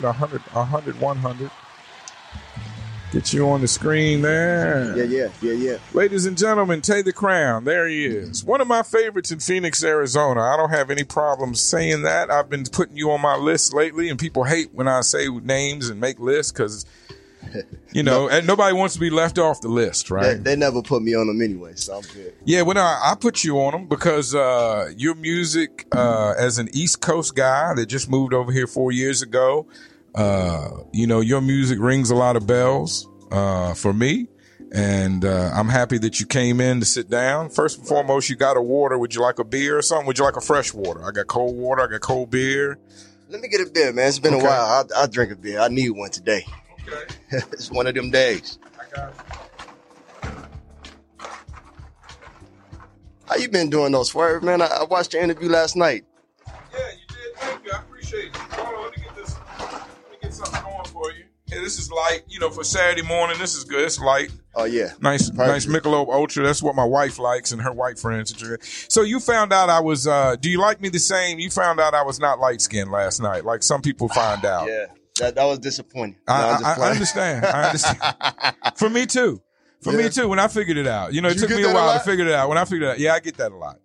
100, 100, 100. Get you on the screen there. Yeah, yeah, yeah, yeah. Ladies and gentlemen, Tay the Crown. There he is. One of my favorites in Phoenix, Arizona. I don't have any problems saying that. I've been putting you on my list lately, and people hate when I say names and make lists because, you know, and nobody wants to be left off the list, right? they never put me on them anyway, so I'm good. Yeah, well, I, I put you on them because uh, your music, uh, as an East Coast guy that just moved over here four years ago, uh, you know, your music rings a lot of bells uh, for me. And uh, I'm happy that you came in to sit down. First and foremost, you got a water. Would you like a beer or something? Would you like a fresh water? I got cold water. I got cold beer. Let me get a beer, man. It's been Okay. a while. I, I drink a beer. I need one today. Okay, it's one of them days. I got it. How you been doing those swerve, man? I, I watched your interview last night. Yeah, you did. Thank you. I appreciate it. Yeah, this is light. You know, for Saturday morning, this is good. It's light. Oh yeah. Nice, Perfect. nice Michelob Ultra. That's what my wife likes and her white friends. So you found out I was. uh Do you like me the same? You found out I was not light skinned last night, like some people find out. Yeah. That that was disappointing. No, I, I, I understand. I understand. For me too. For me too. When I figured it out, you know, it You took me a while to figure it out. When I figured it out, yeah, I get that a lot.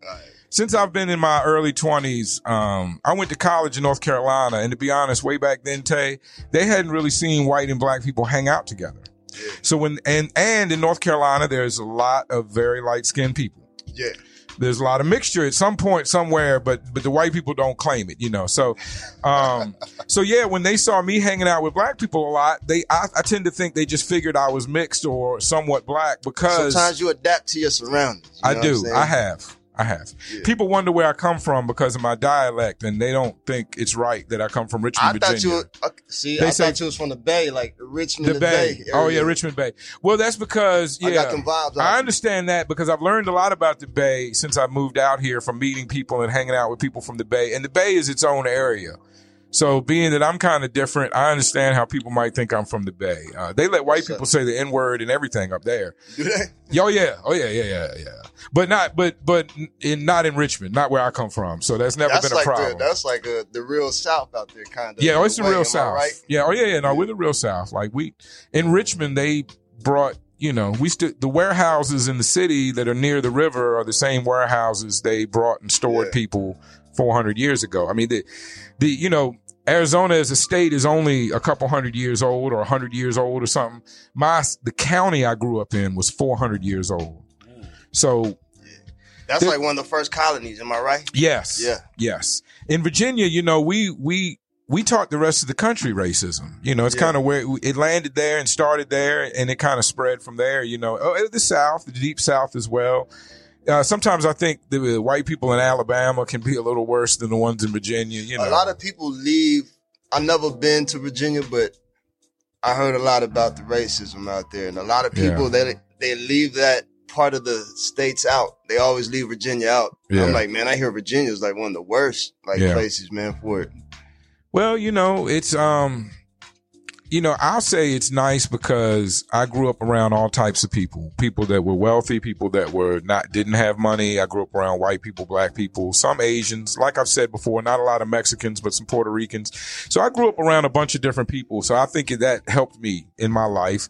Since I've been in my early twenties, um, I went to college in North Carolina, and to be honest, way back then, Tay, they hadn't really seen white and black people hang out together. So when and and in North Carolina, there's a lot of very light skinned people. Yeah. There's a lot of mixture at some point somewhere, but but the white people don't claim it, you know. So, um, so yeah, when they saw me hanging out with black people a lot, they I, I tend to think they just figured I was mixed or somewhat black because Sometimes you adapt to your surroundings. you I know what I'm do. I have. I have. Yeah. People wonder where I come from because of my dialect, and they don't think it's right that I come from Richmond, I Virginia. thought you were, okay, see. They I say- thought you was from the Bay, like Richmond, the Bay. Oh yeah. Richmond Bay. Well, that's because yeah, I got them vibes. I understand that because I've learned a lot about the Bay since I moved out here from meeting people and hanging out with people from the Bay. And the Bay is its own area. So being that I'm kind of different, I understand how people might think I'm from the Bay. Uh, they let white people say the N word and everything up there. Do they? Oh yeah, oh yeah, yeah, yeah, yeah. But not, but but in not in Richmond, not where I come from. So that's never That's been a like problem. the, that's like uh the real South out there, kind of. Yeah, oh, it's the way, real South. Right? Yeah, oh yeah, yeah. No, we're the real South. Like we in Richmond, they brought. You know, we stood the warehouses in the city that are near the river are the same warehouses they brought and stored Yeah. people 400 years ago. I mean, the the you know Arizona as a state is only a couple hundred years old or 100 years old or something. My the county I grew up in was 400 years old. So That's There- like one of the first colonies. Am I right? Yes. Yeah. Yes. In Virginia, you know, we we we taught the rest of the country racism. You know, it's Yeah. kind of where it landed there and started there, and it kind of spread from there. You know, oh, eh, the South, the deep South as well. Uh, sometimes I think the white people in Alabama can be a little worse than the ones in Virginia. You know, A lot of people leave. I've never been to Virginia, but I heard a lot about the racism out there, and a lot of people that they leave that part of the states out. They always leave Virginia out. Yeah. I'm like, man, I hear Virginia is like one of the worst like Yeah. places, man, for it. Well, you know, it's um you know, I'll say it's nice because I grew up around all types of people. People that were wealthy, people that were not didn't have money. I grew up around white people, black people, some Asians, like I've said before, not a lot of Mexicans, but some Puerto Ricans. So I grew up around a bunch of different people. So I think that helped me in my life.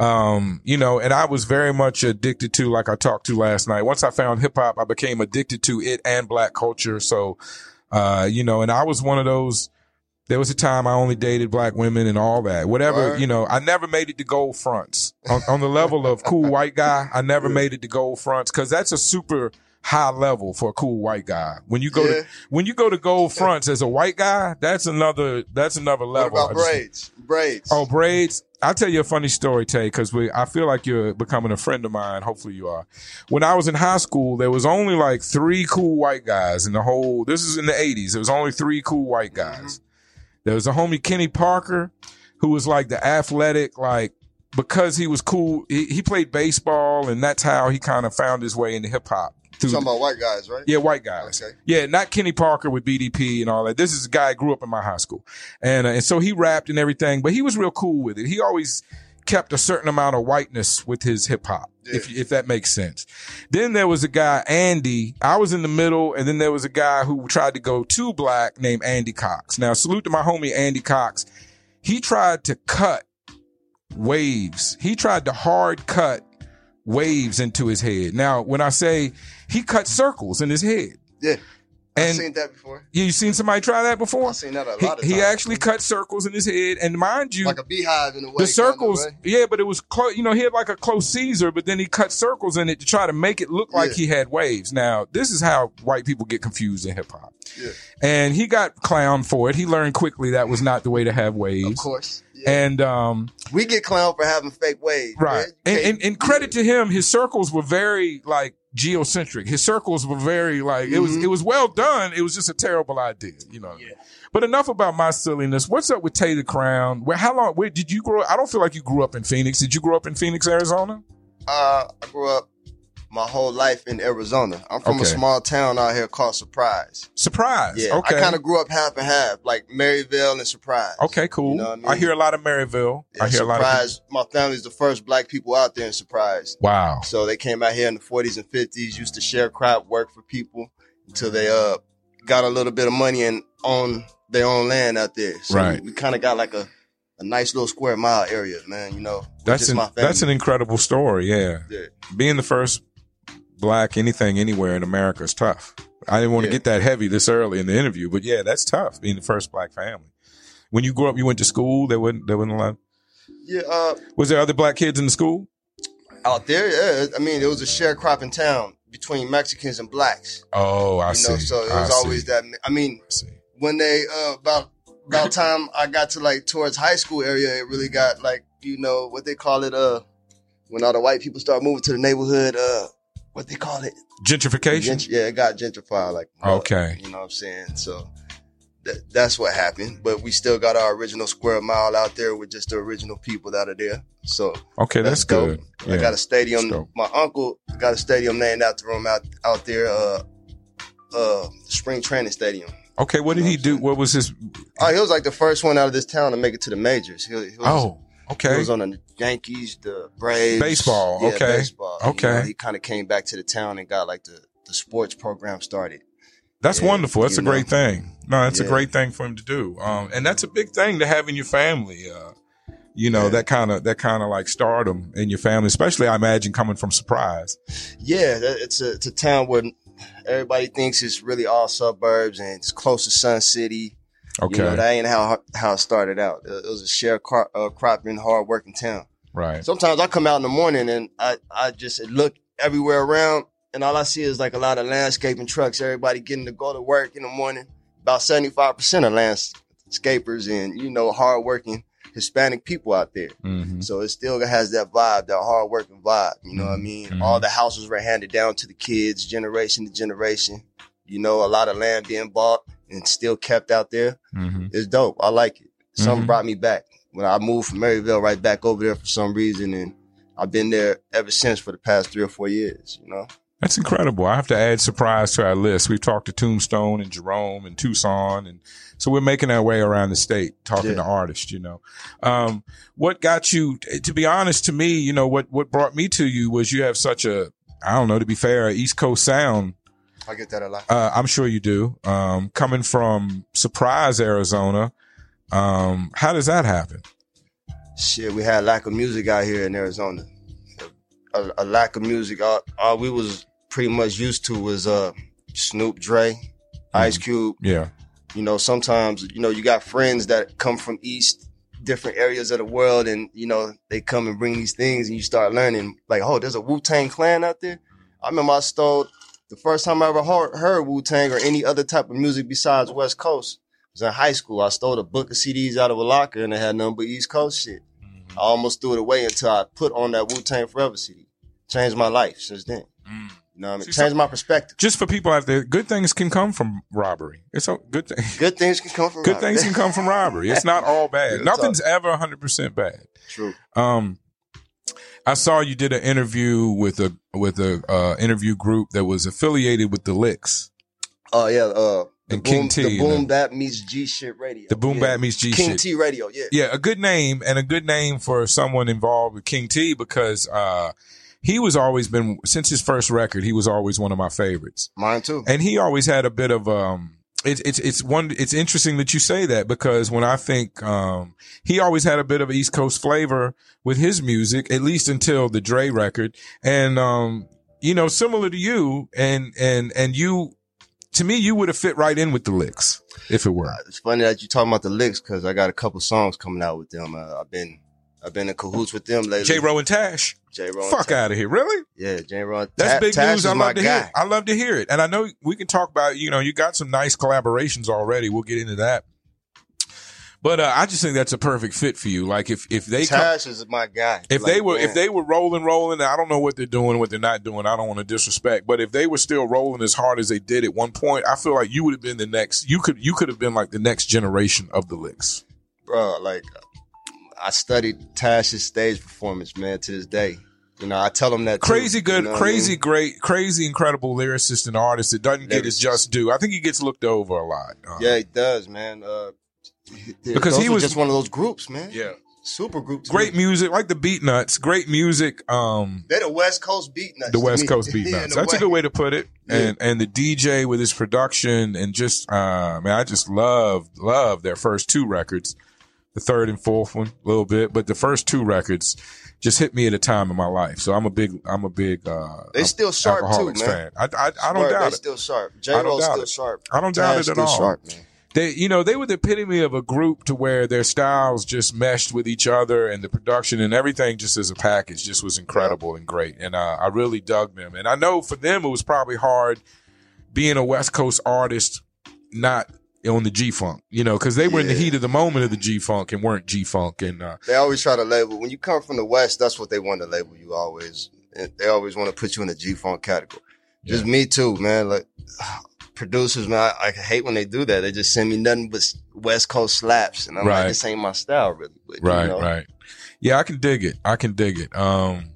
Um, you know, and I was very much addicted to, like I talked to last night. Once I found hip hop, I became addicted to it and black culture. So, uh, you know, and I was one of those, there was a time I only dated black women and all that. Whatever, Word. you know, I never made it to gold fronts on, on the level of cool white guy. I never made it to gold fronts because that's a super high level for a cool white guy. When you go Yeah. to when you go to gold fronts as a white guy, that's another that's another What level. about just- braids? Braids. Oh, braids. I'll tell you a funny story, Tay, because we I feel like you're becoming a friend of mine. Hopefully you are. When I was in high school, there was only like three cool white guys in the whole this is in the eighties. There was only three cool white guys. There was a homie Kenny Parker, who was like the athletic, like because he was cool, he, he played baseball and that's how he kind of found his way into hip hop. Talking about white guys, right? Yeah, white guys. Okay. Yeah, not Kenny Parker with BDP and all that. This is a guy who grew up in my high school, and uh, and so he rapped and everything, but he was real cool with it. He always kept a certain amount of whiteness with his hip hop, if if that makes sense. Then there was a guy Andy. I was in the middle, and then there was a guy who tried to go too black named Andy Cox. Now salute to my homie Andy Cox. he tried to cut waves. He tried to hard cut waves into his head. Now, when I say he cut circles in his head. Yeah. I've seen that before. Yeah, you seen somebody try that before? I've seen that a lot he, of times. He actually cut circles in his head, and mind you, like a beehive in a way. The circles, kind of yeah, but it was close. You know, he had like a close Caesar, but then he cut circles in it to try to make it look like yeah. he had waves. Now, this is how white people get confused in hip hop. Yeah. And he got clowned for it. He learned quickly that was not the way to have waves. Of course. Yeah. And um, we get clowned for having fake waves, right? And, and, and, credit to him, his circles were very like geocentric. His circles were very like mm-hmm. it was mm-hmm. it was well done. It was just a terrible idea, you know. Yeah. But enough about my silliness. What's up with Tay the Crown? Where how long where did you grow? I don't feel like you grew up in Phoenix. Did you grow up in Phoenix, Arizona? Uh I grew up my whole life in Arizona. I'm from okay. a small town out here called Surprise. Surprise. Yeah. Okay. I kind of grew up half and half, like Maryville and Surprise. Okay, cool. You know I, mean? I, hear a lot of Maryville. Yeah, I hear Surprise, a lot of Surprise. My family's the first black people out there in Surprise. Wow. So they came out here in the 40s and 50s, used to share crop, work for people until they uh got a little bit of money and own their own land out there. So right. we, we kind of got like a a nice little square mile area, man. You know, that's an, that's an incredible story. Yeah. yeah. being the first black anything anywhere in America is tough. I didn't want to yeah. get that heavy this early in the interview, but yeah, that's tough being the first black family. When you grew up, you went to school. There wasn't there wasn't a lot. Yeah. Uh, was there other black kids in the school? Out there, yeah. I mean, it was a sharecropping town between Mexicans and blacks. Oh, I you see. Know, so it was I always see. that. I mean, I when they uh, about about time I got to like towards high school area, it really got like you know what they call it. Uh, when all the white people start moving to the neighborhood. Uh, what they call it? Gentrification? Gent- yeah, it got gentrified. Like, okay. You know what I'm saying? So that, that's what happened. But we still got our original square mile out there with just the original people that are there. So okay, that's, that's good. Yeah. I got a stadium. My uncle got a stadium named after him out out there. Uh, uh, spring training stadium. Okay, what did you know he do? What was his? Oh, he was like the first one out of this town to make it to the majors. He, he was, oh, Okay. He was on the Yankees, the Braves. Baseball. Yeah, okay. Baseball. Okay. You know, he kind of came back to the town and got like the, the sports program started. That's yeah, wonderful. That's a great thing. No, that's yeah. a great thing for him to do. Um, and that's a big thing to have in your family. Uh, you know, that kind of, that kind of like stardom in your family, especially I imagine coming from Surprise. Yeah. It's a, it's a town where everybody thinks it's really all suburbs and it's close to Sun City Okay. You know, that ain't how how it started out. It was a sharecropping, uh, hard working town. Right. Sometimes I come out in the morning and I, I just look everywhere around and all I see is like a lot of landscaping trucks, everybody getting to go to work in the morning. About 75% of landscapers and, you know, hardworking Hispanic people out there. Mm-hmm. So it still has that vibe, that hardworking vibe. You know mm-hmm. what I mm-hmm. mean? Mm-hmm. All the houses were handed down to the kids, generation to generation. You know, a lot of land being bought and still kept out there. Mm-hmm. It's dope. I like it. Something Mm-hmm. brought me back when I moved from Maryville right back over there for some reason, and I've been there ever since for the past three or four years. You know, That's incredible. I have to add surprise to our list. We've talked to Tombstone and Jerome and Tucson, and so we're making our way around the state talking Yeah. to artists. You know, um, what got you? To be honest, to me, you know, what what brought me to you was you have such a I don't know. To be fair, East Coast sound. I get that a lot. Uh, I'm sure you do. Um, coming from Surprise, Arizona, um, how does that happen? Shit, we had lack of music out here in Arizona. A, a lack of music. All, all we was pretty much used to was uh Snoop, Dre, Ice Cube. Yeah. You know, sometimes you know you got friends that come from East, different areas of the world, and you know they come and bring these things, and you start learning like, oh, there's a Wu Tang Clan out there. I remember I stole the first time I ever heard, heard Wu Tang or any other type of music besides West Coast was in high school. I stole a book of CDs out of a locker and it had nothing but East Coast shit. I almost threw it away until I put on that Wu Tang Forever CD. Changed my life since then. Mm. You know what I mean? See, Changed my perspective. Just for people out there, good things can come from robbery. It's a good thing. Good things can come from Good robbery. things can come from robbery. It's not all bad. Nothing's ever 100% bad. True. Um, I saw you did an interview with a with a uh, interview group that was affiliated with the Liks, Oh yeah, uh the And King boom, T, the boom that meets G shit radio. the Boom yeah. Bap meets G King shit. T radio, yeah. Yeah, a good name and a good name for someone involved with King T because uh, he was always been since his first record. He was always one of my favorites, Mine too. and he always had a bit of um, it's it's it's one it's interesting that you say that because when I think um he always had a bit of East Coast flavor with his music, at least until the Dre record. And um, you know, similar to you and and and you to me you would have fit right in with the Liks if it were. Uh, it's funny that you talking about the Liks because I got a couple songs coming out with them. Uh, I've been I've been in cahoots with them lately. J-Ro and Tash. J-Ro. Fuck out of here, really? Yeah, J-Ro. That's Ta- big Tash news. I love to guy. hear. It. I love to hear it, and I know we can talk about. You know, you got some nice collaborations already. We'll get into that. But uh, I just think that's a perfect fit for you. Like if if they come, Tash is my guy. if Like, they were man. if they were rolling rolling, I don't know what they're doing, what they're not doing. I don't want to disrespect, but if they were still rolling as hard as they did at one point, I feel like you would have been the next. You could you could have been like the next generation of the Liks. bro, like I studied Tash's stage performance, man, to this day. You know, I tell him that too, Crazy you good, know what I crazy mean? great, crazy incredible lyricist and artist that doesn't get his just due. I think he gets looked over a lot. Uh, Yeah, he does, man. Uh, Because he was- just one of those groups, man. yeah. super group. Great me. music, like the Beatnuts. Great music. Um, They're the West Coast Beatnuts. the West. Coast Beat Nuts. That's a good way to put it. Yeah. And and the DJ with his production and just uh man, I just love love their first two records. The third and fourth one a little bit, but the first two records just hit me at a time in my life. So I'm a big I'm a big uh They still sharp too, man. fan. I I, I don't Word, doubt they it. still sharp. J Ro's still it. sharp. I don't doubt it at still all. Sharp, they you know they were the epitome of a group to where their styles just meshed with each other and the production and everything just as a package just was incredible and great and uh, i really dug them and i know for them it was probably hard being a west coast artist not on the g-funk you know because they were in the heat of the moment of the g-funk and weren't g-funk and uh, They always try to label when you come from the West. That's what they want to label you always. And They always want to put you in the G Funk category. Just me too, man. Like producers, man, I, I hate when they do that. They just send me nothing but West Coast slaps, and I'm Right. like, this ain't my style, really. But, you right know, right yeah i can dig it i can dig it um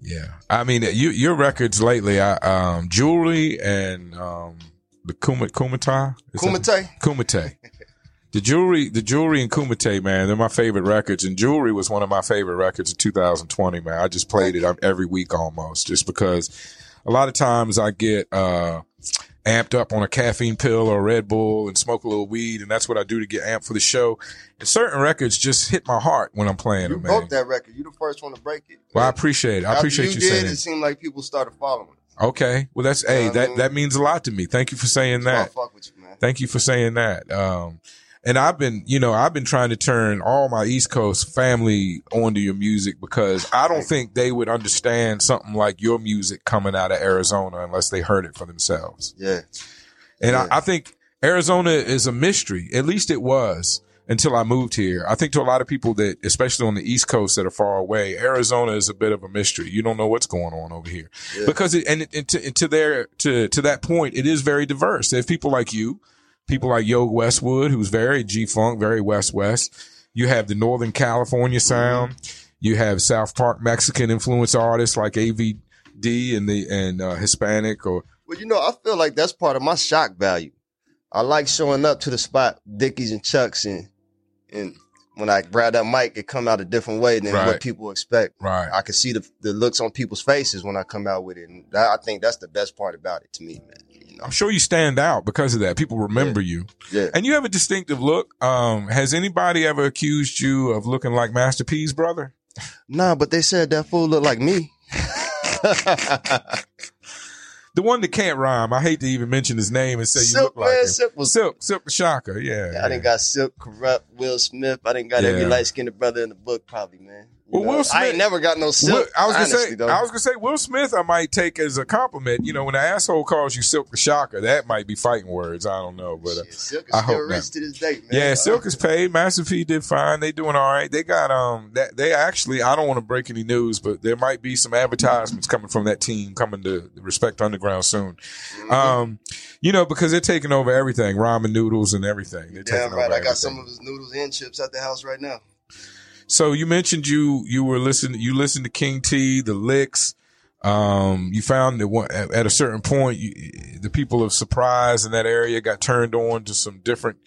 yeah i mean you, your records lately i um jewelry and um the Kuma, kumite Kumite. Kumite. The jewelry, the jewelry and Kumite, man, they're my favorite records. And jewelry was one of my favorite records in 2020, man. I just played it every week almost, just because a lot of times I get uh amped up on a caffeine pill or a Red Bull and smoke a little weed, and that's what I do to get amped for the show. And certain records just hit my heart when I'm playing You them, broke man. that record. You're the first one to break it. Well, I appreciate it. I After appreciate you, you did, saying it it. seemed like people started following. Okay, well that's hey, what I that mean? that means a lot to me. Thank you for saying that. fuck with you, man. Thank you for saying that. Um, and I've been, you know, I've been trying to turn all my East Coast family onto your music because I don't think they would understand something like your music coming out of Arizona unless they heard it for themselves. Yeah. And Yeah. I, I think Arizona is a mystery. At least it was until I moved here. I think to a lot of people that, especially on the East Coast that are far away, Arizona is a bit of a mystery. You don't know what's going on over here Yeah. because it, and, it, and to, and to their, to, to that point, it is very diverse. There's people like you, people like Yo Westwood, who's very G Funk, very West West. You have the Northern California sound. You have South Park Mexican influence artists like AVD and the, and, uh, Hispanic or, Well, you know, I feel like that's part of my shock value. I like showing up to the spot, Dickies and Chucks, and and when I grab that mic, it come out a different way than Right. what people expect. right. I can see the the looks on people's faces when I come out with it, and that, I think that's the best part about it to me, man. You know, I'm sure you stand out because of that. People remember you. yeah. And you have a distinctive look. Um, has anybody ever accused you of looking like Master P's brother? Nah, but they said that fool looked like me. The one that can't rhyme. I hate to even mention his name and say you Silk, look like man, him. Silk was. Silk, Silk the Shocker. Yeah. I didn't got Silk, Corrupt, Will Smith. I didn't got every light skinned brother in the book, probably, man. Well, know, Will I Smith- ain't never got no Silk. Will- I was gonna say, though. I was gonna say, Will Smith. I might take as a compliment. You know, when an asshole calls you Silk the Shocker, that might be fighting words. I don't know, but uh, Shit, Silk is I still hope rich not. to this day, man. yeah, Silk is paid. Master P did fine. They doing all right. They got um that they actually. I don't want to break any news, but there might be some advertisements coming from that team coming to Respect Underground soon. Mhm. Um, you know, because they're taking over everything, ramen noodles and everything. They're Damn taking right. I got some of his noodles and chips at the house right now. So you mentioned you you were listening you listened to King T, the Liks. Um, you found that one, at, at a certain point, you, the people of Surprise in that area got turned on to some different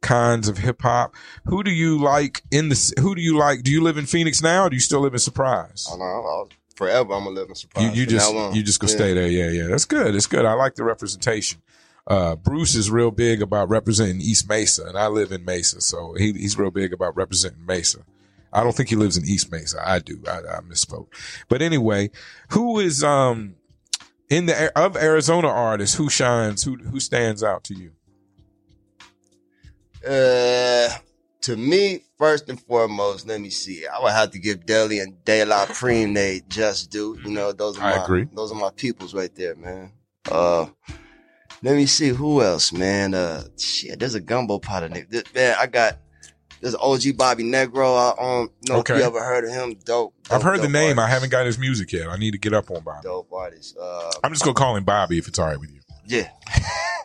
kinds of hip hop. Who do you like in the? Who do you like? Do you live in Phoenix now? or Do you still live in Surprise? I know. I'll, forever, I'm gonna live in surprise. You, you just you just go Yeah. stay there. Yeah, yeah. That's good. That's good. I like the representation. Uh, Bruce is real big about representing East Mesa, and I live in Mesa, so he, he's real big about representing Mesa. I don't think he lives in East Mesa. I do. I, I misspoke. But anyway, who is um in the of Arizona artists who shines? Who who stands out to you? Uh, to me, first and foremost, let me see. I would have to give Deli and De La Prime they just do. You know, those are I my agree. those are my peoples right there, man. Uh, let me see who else, man. Uh, shit, there's a gumbo pot of nigga. Man, I got there's OG Bobby Negro. I um, know Okay. if you ever heard of him. Dope. I've dope, heard the dope name. I haven't got his music yet. I need to get up on Bobby. Dope artist. Uh, I'm just gonna call him Bobby if it's all right with you. yeah.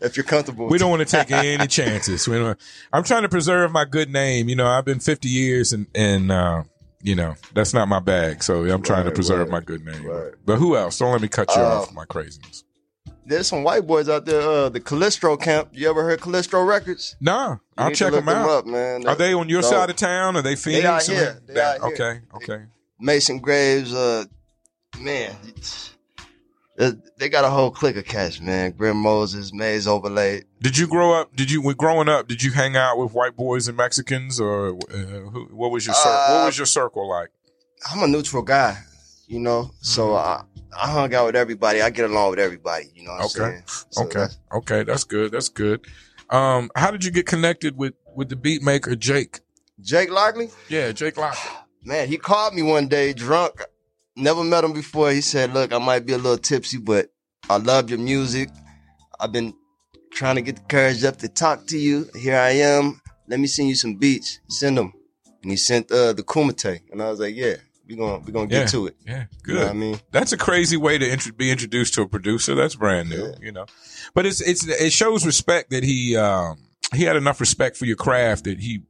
if you're comfortable. We don't want to take any chances. We don't, I'm trying to preserve my good name. You know, I've been 50 years and, and, uh, you know, that's not my bag. So I'm trying to preserve right, my good name. right. But who else? Don't let me cut you Uh, off my craziness. There's some white boys out there. Uh, the Calistro camp. You ever heard Calistro Records? Nah, I'll check them out. up, man. Are they on your Dope. side of town? Are they Phoenix? out here. They That- out here. okay, okay. Mason Graves, uh, man, uh, they got a whole clique of cats, man. Grim Moses, Maze Overlay. Did you grow up? Did you when growing up? Did you hang out with white boys and Mexicans, or uh, who, what was your cir- what Uh, was your circle like? I'm a neutral guy, you know, so Mhm. I, hung out with everybody. I get along with everybody, you know what Okay. I'm saying? So Okay, that's- okay, that's good. That's good. Um, how did you get connected with with the beat maker Jake? Jake Lockley, Yeah, Jake Locker. man, he called me one day drunk. Never met him before. He said, look, I might be a little tipsy, but I love your music. I've been trying to get the courage up to talk to you. Here I am. Let me send you some beats. Send them. And he sent uh, the Kumite. And I was like, yeah, we're going we gonna get Yeah. to it. Yeah, You good. know what I mean? That's a crazy way to int- be introduced to a producer. That's brand new, Yeah. you know. But it's it's it shows respect that he um he had enough respect for your craft that he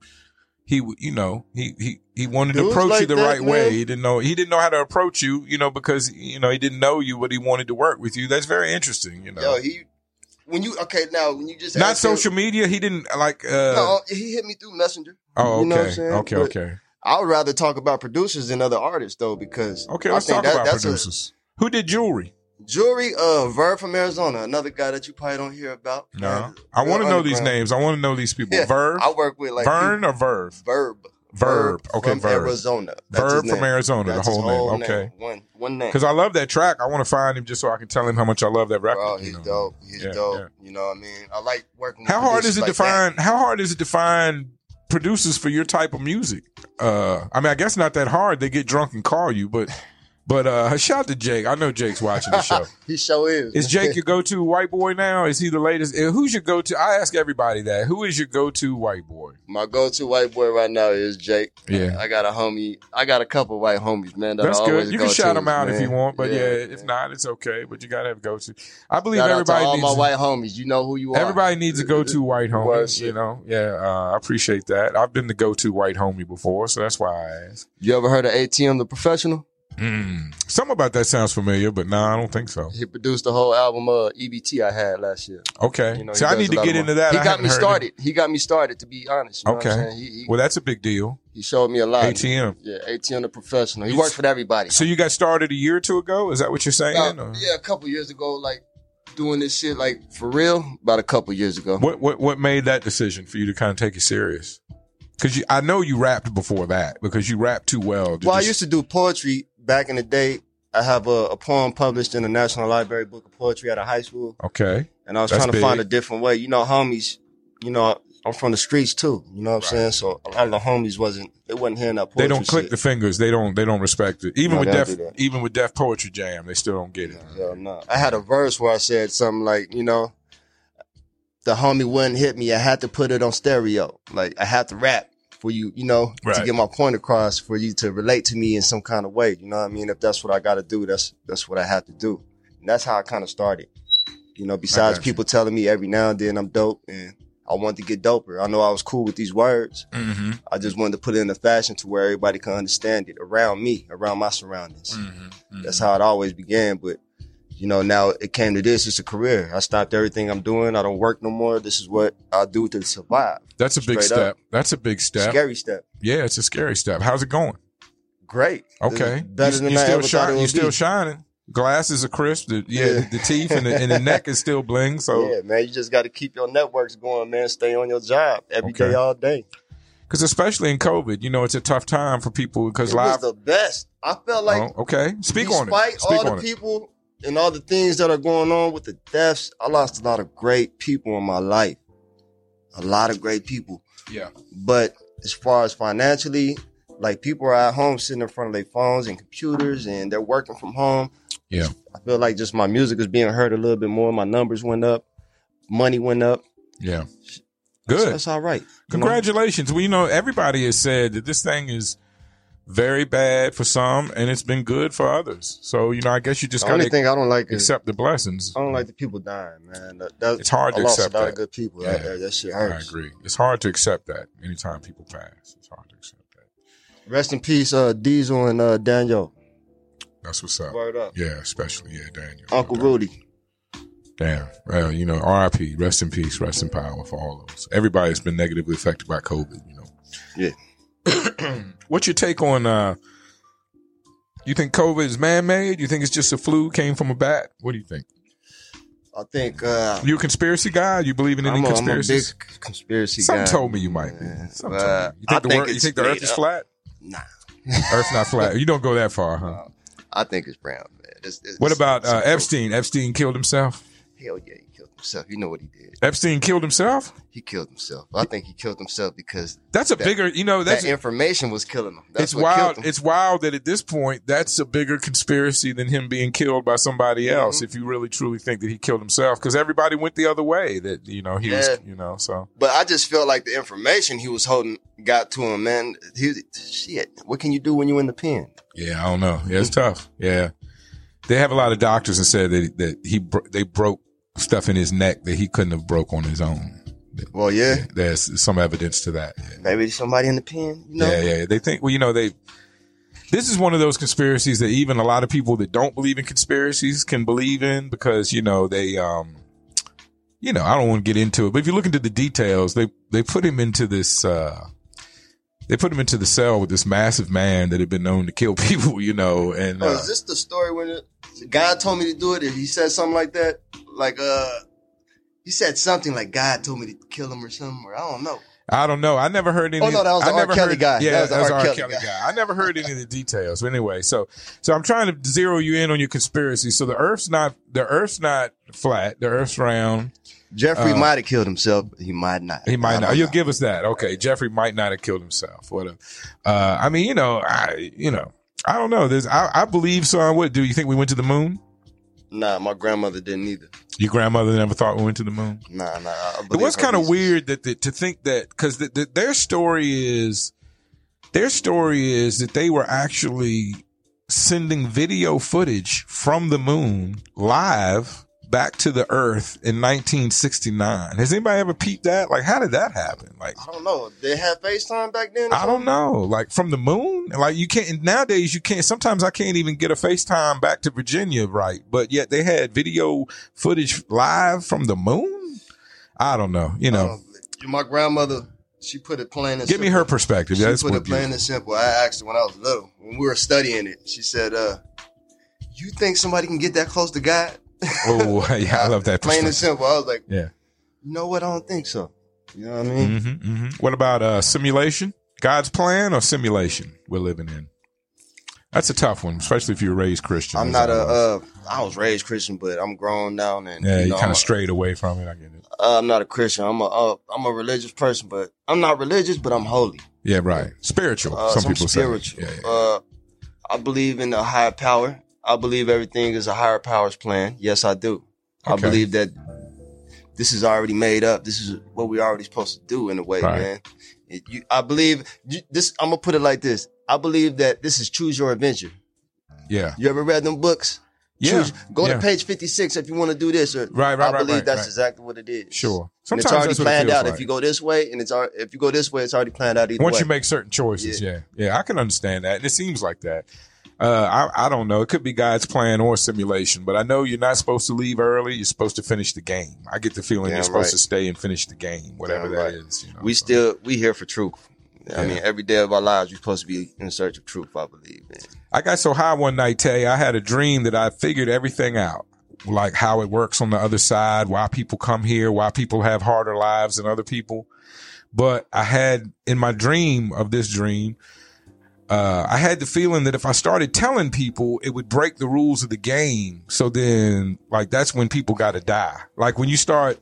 he you know he he he wanted to Dudes approach you the that, right man. way. He didn't know he didn't know how to approach you, you know, because you know he didn't know you, but he wanted to work with you. That's very interesting, you know. Yo, he, when you, okay, now, when you just Not asked him- social media. He didn't like. uh no, he hit me through Messenger. Oh, okay, you know what I'm saying? okay, But- okay, I would rather talk about producers than other artists, though, because okay. I Let's think talk that- about that's a- producers. Who did jewelry? Jewelry, uh, Verb from Arizona, another guy that you probably don't hear about. No, I want to know these names. I want to know these people. Yeah, Verve, I work with like Vern, or Verve? Verb. Verb. Okay, from Verb. Arizona. That's Verb from. Arizona. That's the his whole, name. Okay. One one name. Because I love that track. I want to find him just so I can tell him how much I love that record. Bro, you he's know. dope. He's Yeah, dope. yeah. You know what I mean? I like working. How with hard is it producers to like that. find? How hard is it to find producers for your type of music? Uh, I mean, I guess not that hard. They get drunk and call you, but but uh, shout out to Jake. I know Jake's watching the show. he show is. Is Jake your go-to white boy now? Is he the latest? uh, Who's your go-to? I ask everybody that. Who is your go-to white boy? My go-to white boy right now is Jake. Yeah. I got a homie. I got a couple white homies, man. That That's good. You can shout them out if you want, but yeah, if man. not, it's okay. But you gotta have a go-to. I believe Shout everybody all needs. my white homies. You know who you are. Everybody needs a go-to white homie. You know, yeah, uh, I appreciate that. I've been the go-to white homie before, so that's why I asked. You ever heard of ATM the Professional? Mm. Something about that sounds familiar, but no, I don't think so. He produced the whole album uh, EBT I had last year. Okay, You know, so I need to get into that. He I got me started. He got me started. To be honest, Okay. He, he, Well, that's a big deal. he showed me a lot. ATM. Yeah, ATM the Professional. He works for everybody. So you got started a year or two ago? Is that what you're saying? About- yeah, a couple years ago, like doing this shit like for real. About a couple years ago. What what what made that decision for you to kind of take it serious? Because I know you rapped before that because you rapped too well. Well, I used to do poetry back in the day. I have a, a poem published in the National Library Book of Poetry at a high school, okay. and I was That's trying to find a different way. You know, homies. You know, I'm from the streets too. You know what I'm saying? So a lot of the homies wasn't. They wasn't hearing that poetry. They don't click shit. the fingers. They don't. They don't respect it. Even No, with they Def, don't do that. even with Def Poetry Jam, they still don't get it. Hell no. I had a verse where I said something like, you know, the homie wouldn't hit me. I had to put it on stereo. Like I had to rap for you, you know, to get my point across for you to relate to me in some kind of way. You know what I mean? If that's what I got to do, that's that's what I have to do. And that's how I kind of started. You know, besides you. people telling me every now and then I'm dope and I wanted to get doper. I know I was cool with these words. Mm-hmm. I just wanted to put it in a fashion to where everybody can understand it around me, around my surroundings. Mm-hmm. That's how it always began. But you know, now it came to this. It's a career. I stopped everything I'm doing. I don't work no more. This is what I do to survive. That's a big Straight step. up. That's a big step. Scary step. Yeah, it's a scary step. How's it going? Great. Okay, Better you, than you I still ever thought it shining. You still be. shining. Glasses are crisp. The, yeah, yeah. The, the, teeth and the, and the neck is still bling. So yeah, man, you just got to keep your networks going, man. Stay on your job every okay. day, all day. Because especially in COVID, you know, it's a tough time for people because live was the best. I felt like oh, okay. Speak on it. Despite all the it. people and all the things that are going on with the deaths, I lost a lot of great people in my life. A lot of great people. Yeah. But as far as financially, like people are at home sitting in front of their phones and computers and they're working from home. Yeah. I feel like just my music is being heard a little bit more. My numbers went up. Money went up. Yeah. Good. That's, that's all right. Congratulations. You know? You know, everybody has said that this thing is very bad for some and it's been good for others. So, you know, I guess you just got to thing I don't like accept is, the blessings. I don't like the people dying, man. That, it's hard to accept a lot that. of good people yeah. There. That shit hurts. I agree. It's hard to accept that anytime people pass. It's hard to accept that. Rest in peace, uh, Diesel and uh, Daniel. That's what's up. Word up. Yeah, especially, yeah, Daniel. Uncle Rudy. Damn. Well, you know, RIP, rest in peace, rest in power for all of us. Everybody's been negatively affected by COVID, you know. Yeah. What's your take on uh you think COVID is man made? You think it's just a flu came from a bat? What do you think? I think uh you a conspiracy guy? You believe in any I'm a, conspiracies? I'm a big conspiracy Something guy. told me you might be. Something uh, told me. You think, the, think, you think the earth is flat? Nah. Earth's not flat. You don't go that far, huh? Uh, I think it's brown, man. It's, it's, what about uh, Epstein? Epstein killed himself? Hell yeah, himself. You know what he did. Epstein killed himself? He killed himself. I think he killed himself because that's a that, bigger, you know, that's that a, information was killing him. That's it's wild. It's wild that at this point, that's a bigger conspiracy than him being killed by somebody mm-hmm. else. Mm-hmm. If you really truly think that he killed himself, because everybody went the other way. That you know he yeah. was, you know. So, but I just felt like the information he was holding got to him, man. He shit. What can you do when you're in the pen? Yeah, I don't know. Yeah, it's tough. Yeah, they have a lot of doctors and said that that he they broke stuff in his neck that he couldn't have broke on his own. Well, yeah, there's some evidence to that. Yeah. Maybe somebody in the pen. You know? Yeah, yeah. They think well, you know, they. This is one of those conspiracies that even a lot of people that don't believe in conspiracies can believe in because you know they, um, you know, I don't want to get into it, but if you look into the details, they they put him into this. uh they put him into the cell with this massive man that had been known to kill people, you know, and oh, uh, is this the story when it, God told me to do it? If he said something like that, like uh, he said something like God told me to kill him or something, or I don't know. I don't know. I never heard any. Oh no, that was the I R. Kelly heard, guy. Yeah, that was the R. R. Kelly, Kelly guy. guy. I never heard any of the details. But anyway, so so I'm trying to zero you in on your conspiracy. So the Earth's not the Earth's not flat. The Earth's round. Jeffrey uh, might have killed himself. He might not. He might not. You'll give us that. Okay, Jeffrey might not have killed himself. What? Uh, I mean, you know, I you know, I don't know. There's I, I believe so. I would. do you think we went to the moon? Nah, my grandmother didn't either. Your grandmother never thought we went to the moon. Nah, nah. It was kind of weird that the, to think that because the, the, their story is their story is that they were actually sending video footage from the moon live back to the earth in 1969. Has anybody ever peeped that? Like, how did that happen? Like, I don't know. They had FaceTime back then? I don't know. Like from the moon? Like you can't, nowadays you can't, sometimes I can't even get a FaceTime back to Virginia right. But yet they had video footage live from the moon? I don't know. You know. Uh, my grandmother, she put it plain and Give simple. me her perspective. She That's put it plain and simple. I asked her when I was little, when we were studying it, she said, uh, you think somebody can get that close to God? Oh, yeah, I love that. Plain and simple. I was like, yeah. You know what? I don't think so. You know what I mean? Mm-hmm, mm-hmm. What about uh, simulation? God's plan or simulation we're living in? That's a tough one, especially if you're raised Christian. I'm not a. Uh, I was raised Christian, but I'm grown now, and yeah, you, know, kind of strayed away from it. I get it. Uh, I'm not a Christian. I'm a. am uh, a religious person, but I'm not religious, but I'm holy. Yeah, right. Spiritual. Uh, some people spiritual. say. Yeah, yeah. Uh, I believe in a higher power. I believe everything is a higher power's plan. Yes, I do. Okay. I believe that this is already made up. This is what we are already supposed to do in a way, right. man. It, you, I believe you, this. I'm gonna put it like this. I believe that this is choose your adventure. Yeah. You ever read them books? Yeah. Choose, go yeah. to page 56 if you want to do this. Or, right, right, I believe right, that's exactly what it is. Sure. Sometimes it's already planned out. If you go this way, and it's if you go this way, it's already planned out. Either Once way. you make certain choices, yeah. yeah, yeah, I can understand that, and it seems like that. Uh, I, I don't know. It could be God's plan or simulation, but I know you're not supposed to leave early. You're supposed to finish the game. I get the feeling Damn you're supposed right. to stay and finish the game, whatever Damn that right. is. You know, we so. still we here for truth. I mean, every day of our lives, we're supposed to be in search of truth. I believe. Man. I got so high one night, Tay, I had a dream that I figured everything out. Like how it works on the other side, why people come here, why people have harder lives than other people. But I had in my dream of this dream, uh, I had the feeling that if I started telling people, it would break the rules of the game. So then, like, that's when people got to die. Like, when you start,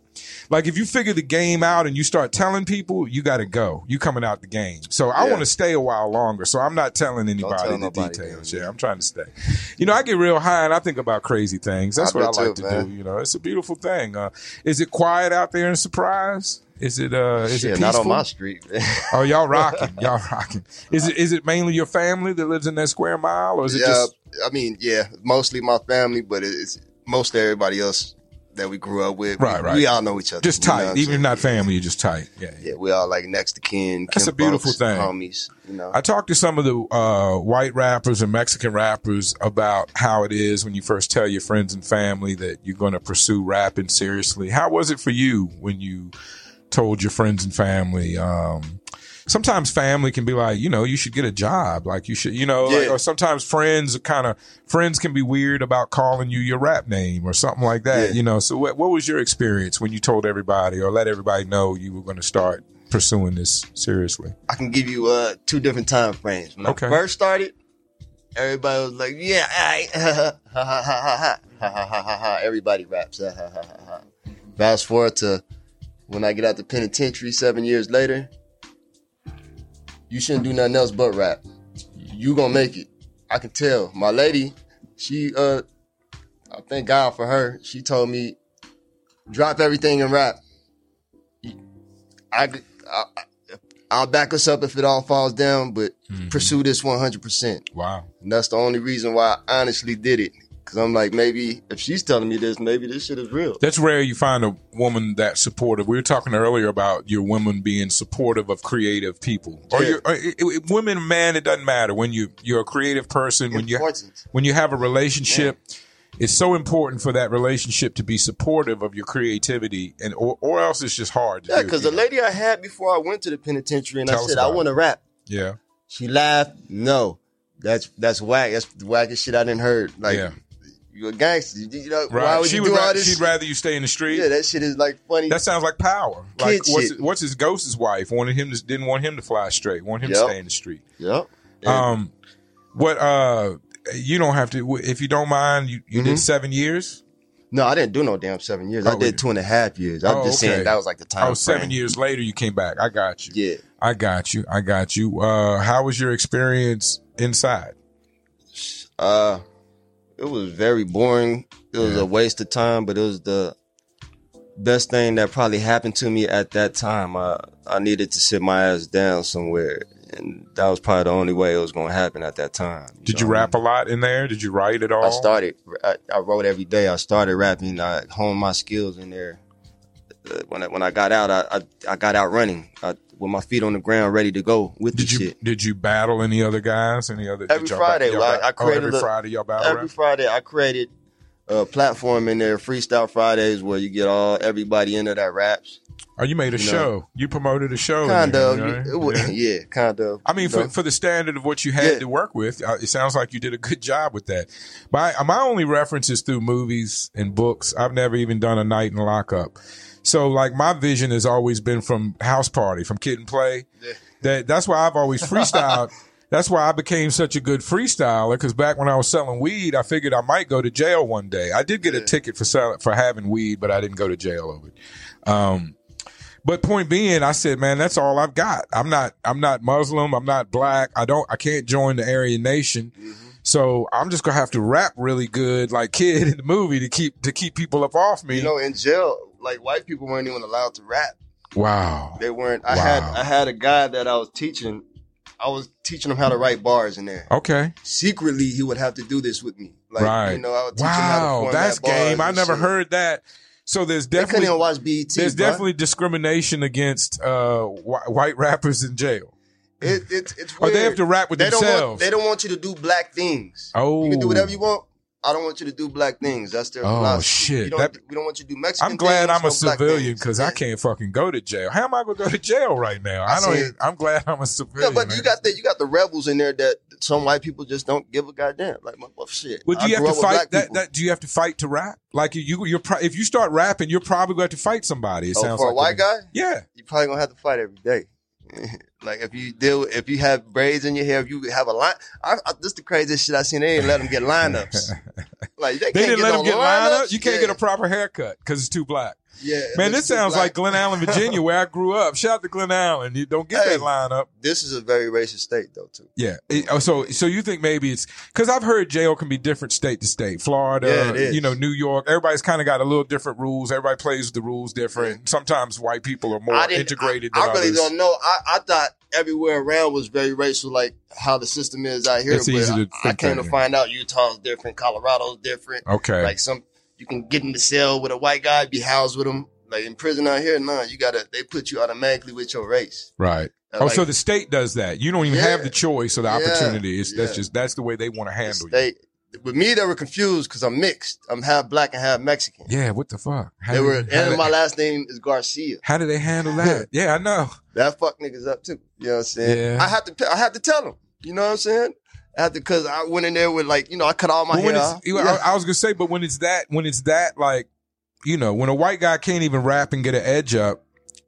like, if you figure the game out and you start telling people, you got to go. You coming out the game. So I Yeah. want to stay a while longer. So I'm not telling anybody tell the details. Yeah, I'm trying to stay. You know, I get real high and I think about crazy things. That's I what I like too, to man. do. You know, it's a beautiful thing. Uh, is it quiet out there in Surprise? Is it, uh, is Shit, it not on my street. Oh, y'all rocking. Y'all rocking. Is it is it mainly your family that lives in that square mile or is it yeah, just I mean, yeah, mostly my family, but it's most everybody else that we grew up with. Right, we, right. We all know each other. just tight? Even if not family, you're just tight. Yeah. yeah. Yeah, we all like next to kin. That's a beautiful thing. Homies, you know. I talked to some of the uh, white rappers and Mexican rappers about how it is when you first tell your friends and family that you're going to pursue rapping seriously. How was it for you when you told your friends and family. Um, sometimes family can be like, you know, you should get a job. Like you should, you know, yeah. like, or sometimes friends kind of friends can be weird about calling you your rap name or something like that, yeah. you know. So what, what was your experience when you told everybody or let everybody know you were going to start pursuing this seriously? I can give you uh, two different time frames. When okay. I first started, everybody was like, yeah, everybody raps. Fast forward to when I get out the penitentiary seven years later. You shouldn't do nothing else but rap. You gonna make it. I can tell. My lady, she uh, I thank God for her. She told me, drop everything and rap. I, I I'll back us up if it all falls down, but pursue this 100%. Wow. And that's the only reason why I honestly did it. Cause I'm like, maybe if she's telling me this, maybe this shit is real. That's rare you find a woman that supportive. We were talking earlier about your women being supportive of creative people. Or Yeah. you're, or it- it- women, man, it doesn't matter. When you, you're a creative person, when you, when you have a relationship, it's so important for that relationship to be supportive of your creativity and, or, or else it's just hard Yeah, because the lady I had before I went to the penitentiary and Tell I said, I want to rap. yeah. She laughed. No, that's that's whack. That's the wackest shit I didn't heard. Like, Yeah. You a gangster. You, you know, why Right. would She you would do all this? she'd shit? rather you stay in the street. Yeah, that shit is like funny. That sounds like power. Like Kid what's shit. what's his ghost's wife wanted him to didn't want him to fly straight, want him to stay in the street. yep. Um, what uh, you don't have to if you don't mind. You you did Mhm. seven years. No, I didn't do no damn seven years. Oh, I did two and a half years. I'm Oh, just okay. saying that was like the time. Oh, seven years later you came back. I got you. Yeah. I got you. I got you. Uh, how was your experience inside? Uh, it was very boring. It was Yeah. a waste of time, but it was the best thing that probably happened to me at that time. I I needed to sit my ass down somewhere, and that was probably the only way it was going to happen at that time. Did you rap a lot in there? Did you write at all? I started. I, I wrote every day. I started rapping. I honed my skills in there. Uh, when I, when I got out, I, I I got out running I, with my feet on the ground, ready to go with Did the you shit. did you battle any other guys? Any other Every Friday, y'all I- I oh, created every a- Friday y'all battle Every rap? Friday, I created a platform in there, Freestyle Fridays, where you get all everybody into that raps. Oh, you made a you know. show. You promoted a show. Kind of, right? it wa- Yeah. yeah, kind of. I mean, for, know. for the standard of what you had Yeah. to work with, uh, it sounds like you did a good job with that. My my only reference is through movies and books. I've never even done a night in lockup. So, like, my vision has always been from House Party, from Kid and Play. Yeah. That that's why I've always freestyled. that's why I became such a good freestyler. Because back when I was selling weed, I figured I might go to jail one day. I did get a ticket for selling for having weed, but I didn't go to jail over it. Um, but point being, I said, man, that's all I've got. I'm not, I'm not Muslim. I'm not black. I don't, I can't join the Aryan Nation. So I'm just gonna have to rap really good, like kid in the movie, to keep to keep people up off me. you know, in jail, like white people weren't even allowed to rap. wow. They weren't. I Wow. had I had a guy that I was teaching. I was teaching him how to write bars in there. Okay. Secretly, he would have to do this with me. Like, right. You know, I would teach him how to wow. That's game. I never shit. heard that. So there's definitely watch BET. there's bruh. definitely discrimination against uh wh- white rappers in jail. it, it, it's Or they have to rap with they don't want themselves. they don't want you to do black things. oh. You can do whatever you want. I don't want you to do black things. That's their Oh, philosophy. shit. You don't- That- we don't want you to do Mexican I'm glad things, I'm a no civilian because I can't fucking go to jail. How am I gonna go to jail right now? I, I don't. Even. I'm glad I'm a civilian. Yeah, but you got the you got the rebels in there that some white people just don't give a goddamn. Like, my well, shit. Would I you have to fight that, that? Do you have to fight to rap? Like you, you're pro- if you start rapping, you're probably going to have to fight somebody. It Oh, sounds for like a white guy, Yeah, you're probably gonna have to fight every day. like if you deal, if you have braids in your hair, if you have a line. I, I, this the craziest shit I seen. They didn't let them get lineups. Like they, they can't didn't get let him get lineups. lineup. You can't yeah. get a proper haircut because it's too black. Yeah, Man, this sounds like Glen Allen, Virginia, where I grew up. Shout out to Glen Allen. You don't get Hey. that lineup. This is a very racist state, though, too. Yeah. Oh, so, so you think maybe it's because I've heard jail can be different state to state. Florida, Yeah, you know, New York. Everybody's kind of got a little different rules. Everybody plays with the rules different. Sometimes white people are more integrated I, than I really others. don't know. I, I thought everywhere around was very racial, like how the system is out here. It's easy to I, I came to find out Utah's different, Colorado's different. Okay. Like some, you can get in the cell with a white guy, be housed with him. Like in prison out here, no, you gotta. They put you automatically with your race. right. Oh, like, so the state does that. You don't even Yeah. have the choice or the Yeah. opportunity. It's, That's just that's the way they want to the handle you. with me, they were confused because I'm mixed. I'm half black and half Mexican. Yeah. What the fuck? How They were, and did- my last name is Garcia. How do they handle that? yeah, I know. That fuck niggas up too. You know what I'm saying? Yeah. I have to. I have to tell them. You know what I'm saying? To because I went in there with like you know I cut all my But hair. off. Yeah. I, I was gonna say, but when it's that, when it's that, like, you know, when a white guy can't even rap and get an edge up,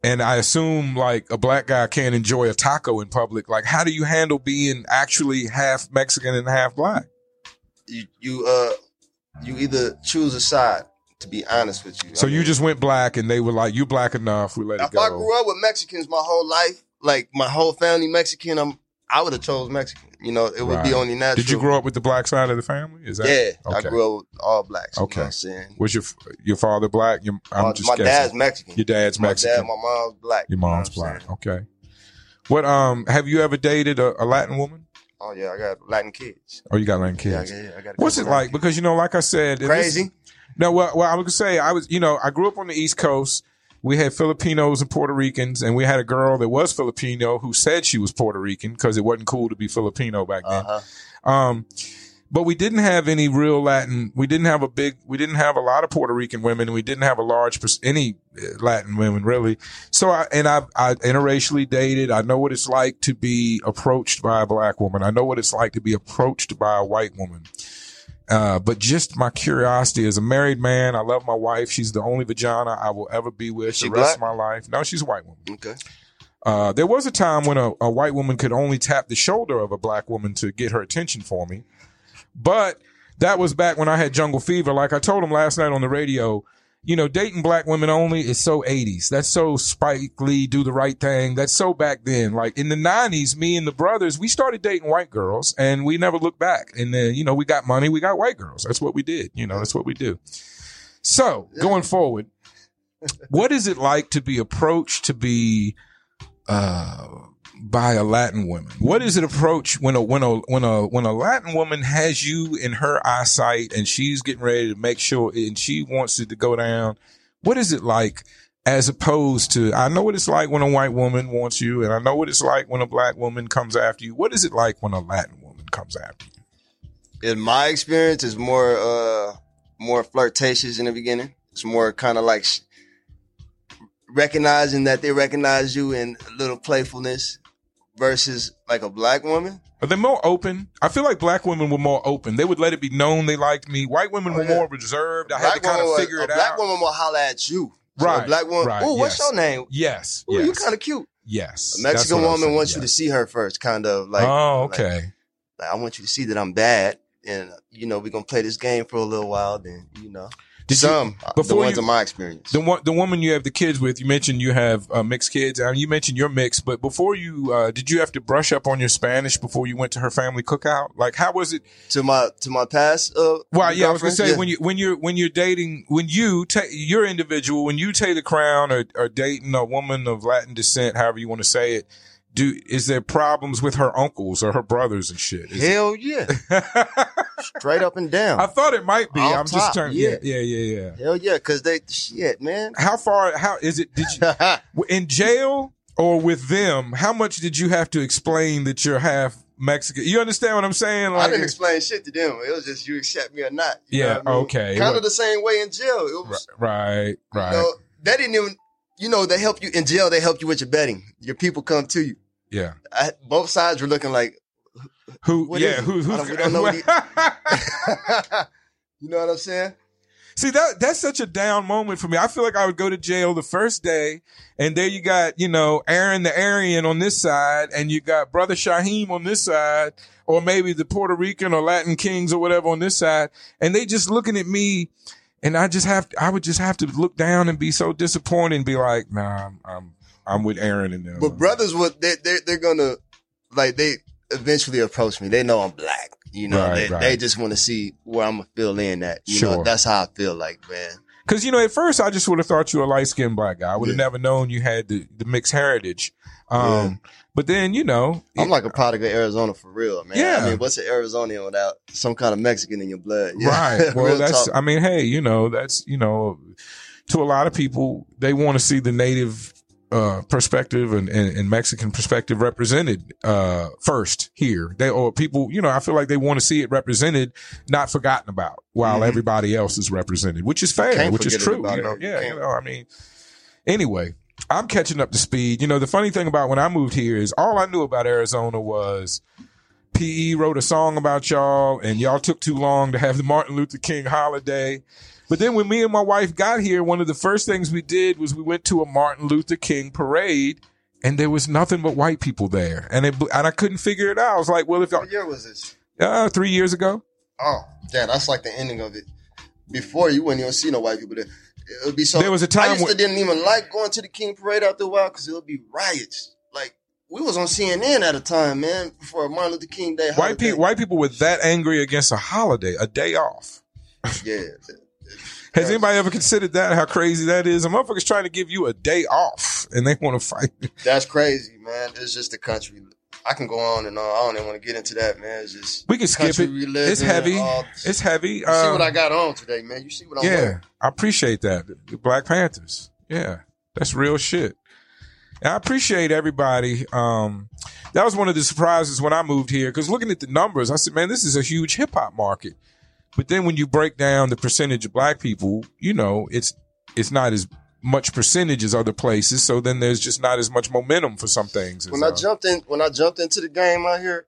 and I assume like a black guy can't enjoy a taco in public, like, how do you handle being actually half Mexican and half black? you you uh you either choose a side. To be honest with you, So I you just went black, and they were like, "You black enough, we let it if I grew up with Mexicans my whole life, like my whole family Mexican, I'm I would have chose Mexican. You know, it would Right. be only natural. Did you grow up with the black side of the family? Is that Yeah, I grew up with all blacks. You Okay. know I'm saying? was your your father black? Your, I'm my just my guessing. dad's Mexican. Your dad's my Mexican. dad, my mom's black. Your You know mom's black. saying? Okay. What um have you ever dated a, a Latin woman? Oh yeah, I got Latin kids. Oh, you got Latin Yeah, I kids. got, yeah, I got What's it like? Latin Because you know, like I said, kids. and this- Crazy. no, well, well, I was gonna say I was, you know, I grew up on the East Coast. We had Filipinos and Puerto Ricans, and we had a girl that was Filipino who said she was Puerto Rican because it wasn't cool to be Filipino back then. Uh huh. Um, but we didn't have any real Latin. We didn't have a big. We didn't have a lot of Puerto Rican women. and We didn't have a large any uh, Latin women really. So I and I I interracially dated. I know what it's like to be approached by a black woman. I know what it's like to be approached by a white woman. Uh, but just my curiosity as a married man, I love my wife. She's the only vagina I will ever be with the rest black? of my life. No, she's a white woman. Okay. Uh, there was a time when a, a white woman could only tap the shoulder of a black woman to get her attention for me. But that was back when I had jungle fever. Like I told him last night on the radio, you know, dating black women only is so 80s. That's so Spike Lee, do the right thing. That's so back then. Like in the 90s, me and the brothers, we started dating white girls and we never looked back. And then, you know, we got money, we got white girls. That's what we did. You know, that's what we do. So going forward, what is it like to be approached to be uh by a Latin woman? What is it approach when a when a when a when a Latin woman has you in her eyesight and she's getting ready to make sure and she wants it to go down? What is it like as opposed to I know what it's like when a white woman wants you and I know what it's like when a black woman comes after you. What is it like when a Latin woman comes after you? In my experience, it's more uh more flirtatious in the beginning. It's more kind of like recognizing that they recognize you in a little playfulness versus like a black woman. Are they more open? I feel like black women were more open. They would let it be known they liked me. White women Oh, were yeah. more reserved. I had to kind of figure a it black out. Black woman will holler at you. So Right, A black woman. right, oh, what's yes. your name? Yes. Ooh, yes. you kind of cute. Yes. A Mexican was woman saying, wants you to see her first, kind of like. oh, like- okay. like, I want you to see that I'm bad, and you know we're gonna play this game for a little while. Then you know, Did some uh, before the ones you- in my experience. the one, the woman you have the kids with, you mentioned you have uh, mixed kids. and you mentioned you're mixed, but before you, uh, did you have to brush up on your Spanish before you went to her family cookout? Like, how was it? to my to my past. Uh, Well, yeah, I was gonna say yeah. when you when you're when you're dating when you ta- you're individual when you take the Crown or, or dating a woman of Latin descent, however you want to say it. Do is there problems with her uncles or her brothers and shit? Is Hell yeah, straight up and down. I thought it might be. Off I'm just top, trying. Yeah, yeah. yeah, yeah, yeah. Hell yeah, because they shit, man. How far? How is it? Did you in jail? or with them, how much did you have to explain that you're half Mexican? You understand what I'm saying? Like, I didn't explain shit to them. It was just you accept me or not. yeah. I mean? Okay. Kind of the same way in jail. It was right. Right. You know, they didn't even. You know, they help you in jail. They help you with your betting. Your people come to you. Yeah. I, both sides were looking like, who? yeah. Who? Who's? we don't know. What he, you know what I'm saying? See that that's such a down moment for me. I feel like I would go to jail the first day, and there you got you know Aaron the Aryan on this side, and you got Brother Shaheem on this side, or maybe the Puerto Rican or Latin Kings or whatever on this side, and they just looking at me, and I just have I would just have to look down and be so disappointed and be like, nah, I'm I'm, I'm with Aaron and them. But brothers would they they they're gonna like they eventually approach me. They know I'm black. You know, right, they, right. they, just want to see where I'm gonna fill in at. You sure. know, that's how I feel like, man. Cause you know, at first I just would have thought you were a light skinned black guy. I would have yeah. never known you had the, the mixed heritage. Um, yeah. but then, you know, I'm it, like a product of Arizona for real, man. Yeah. I mean, what's an Arizonian without some kind of Mexican in your blood? Yeah. Right. Well, that's, talk. I mean, hey, you know, that's, you know, to a lot of people, they want to see the native uh, perspective and, and, and, Mexican perspective represented uh, first here. They or people, you know, I feel like they want to see it represented, not forgotten about, while mm-hmm. everybody else is represented, which is fair, which is true. You know, yeah, you know, I mean, anyway, I'm catching up to speed. You know, the funny thing about when I moved here is all I knew about Arizona was PE wrote a song about y'all, and y'all took too long to have the Martin Luther King holiday. But then when me and my wife got here, one of the first things we did was we went to a Martin Luther King parade and there was nothing but white people there. And it, and I couldn't figure it out. I was like, well, if what year was this? Uh, three years ago. Oh, yeah, that's like the ending of it. Before you wouldn't even see no white people there. It would be so. There was a time I used to didn't even like going to the King Parade after a while because it would be riots. Like we was on CNN at a time, man, for Martin Luther King Day. White people, white people were that angry against a holiday, a day off. Yeah, has anybody ever considered that? How crazy that is? A motherfucker's trying to give you a day off and they want to fight. That's crazy, man. It's just the country. I can go on and on. I don't even want to get into that, man. It's just we can skip it. It's heavy. It's heavy. You um, see what I got on today, man. You see what I'm yeah, wearing. I appreciate that. The Black Panthers. Yeah, that's real shit. And I appreciate everybody. Um, that was one of the surprises when I moved here because looking at the numbers, I said, man, this is a huge hip hop market. But then when you break down the percentage of black people, you know, it's it's not as much percentage as other places. So then there's just not as much momentum for some things. When I uh, jumped in, when I jumped into the game out here,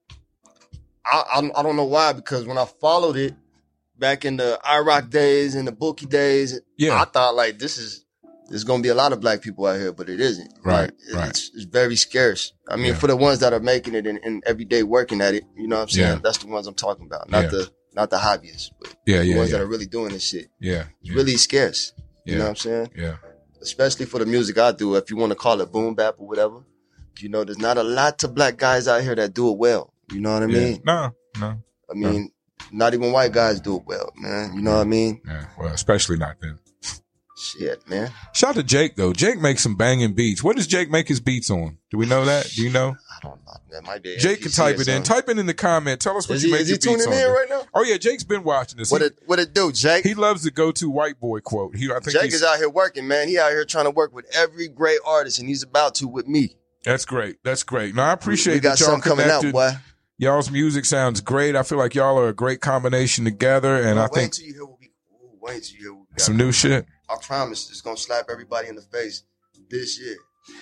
I, I, I don't know why because when I followed it back in the IROC days and the Bookie days, yeah, I thought like this is there's gonna be a lot of black people out here, but it isn't. Right, like, right. It's, it's, very scarce. I mean, yeah. for the ones that are making it and, and every day working at it, you know what I'm saying? Yeah. That's the ones I'm talking about, not yeah. the not the hobbyists, but yeah, the yeah, ones yeah. that are really doing this shit. Yeah, it's yeah. really scarce. You know what I'm saying? Yeah. Especially for the music I do, if you want to call it boom bap or whatever. You know, there's not a lot of black guys out here that do it well. You know what I mean? No, no. I mean, no. not even white guys do it well, man. You know what I mean? Yeah. Well, especially not them. Shit, man. Shout out to Jake though. Jake makes some banging beats. What does Jake make his beats on? Do we know that? Do you know? I don't know. That might be. Jake can type it in. Type it in the comment. Tell us what is you he, make is your he beats tuning on. in right now? Oh yeah, Jake's been watching this. What he, it what it do, Jake? He loves the go-to white boy quote. He I think Jake is out here working, man. He out here trying to work with every great artist, and he's about to with me. That's great. That's great. Now I appreciate we got that y'all something coming connected. out, boy. Y'all's music sounds great. I feel like y'all are a great combination together, and well, I wait think till you hear what we, wait till you hear what we got some new shit. I promise it's gonna slap everybody in the face this year.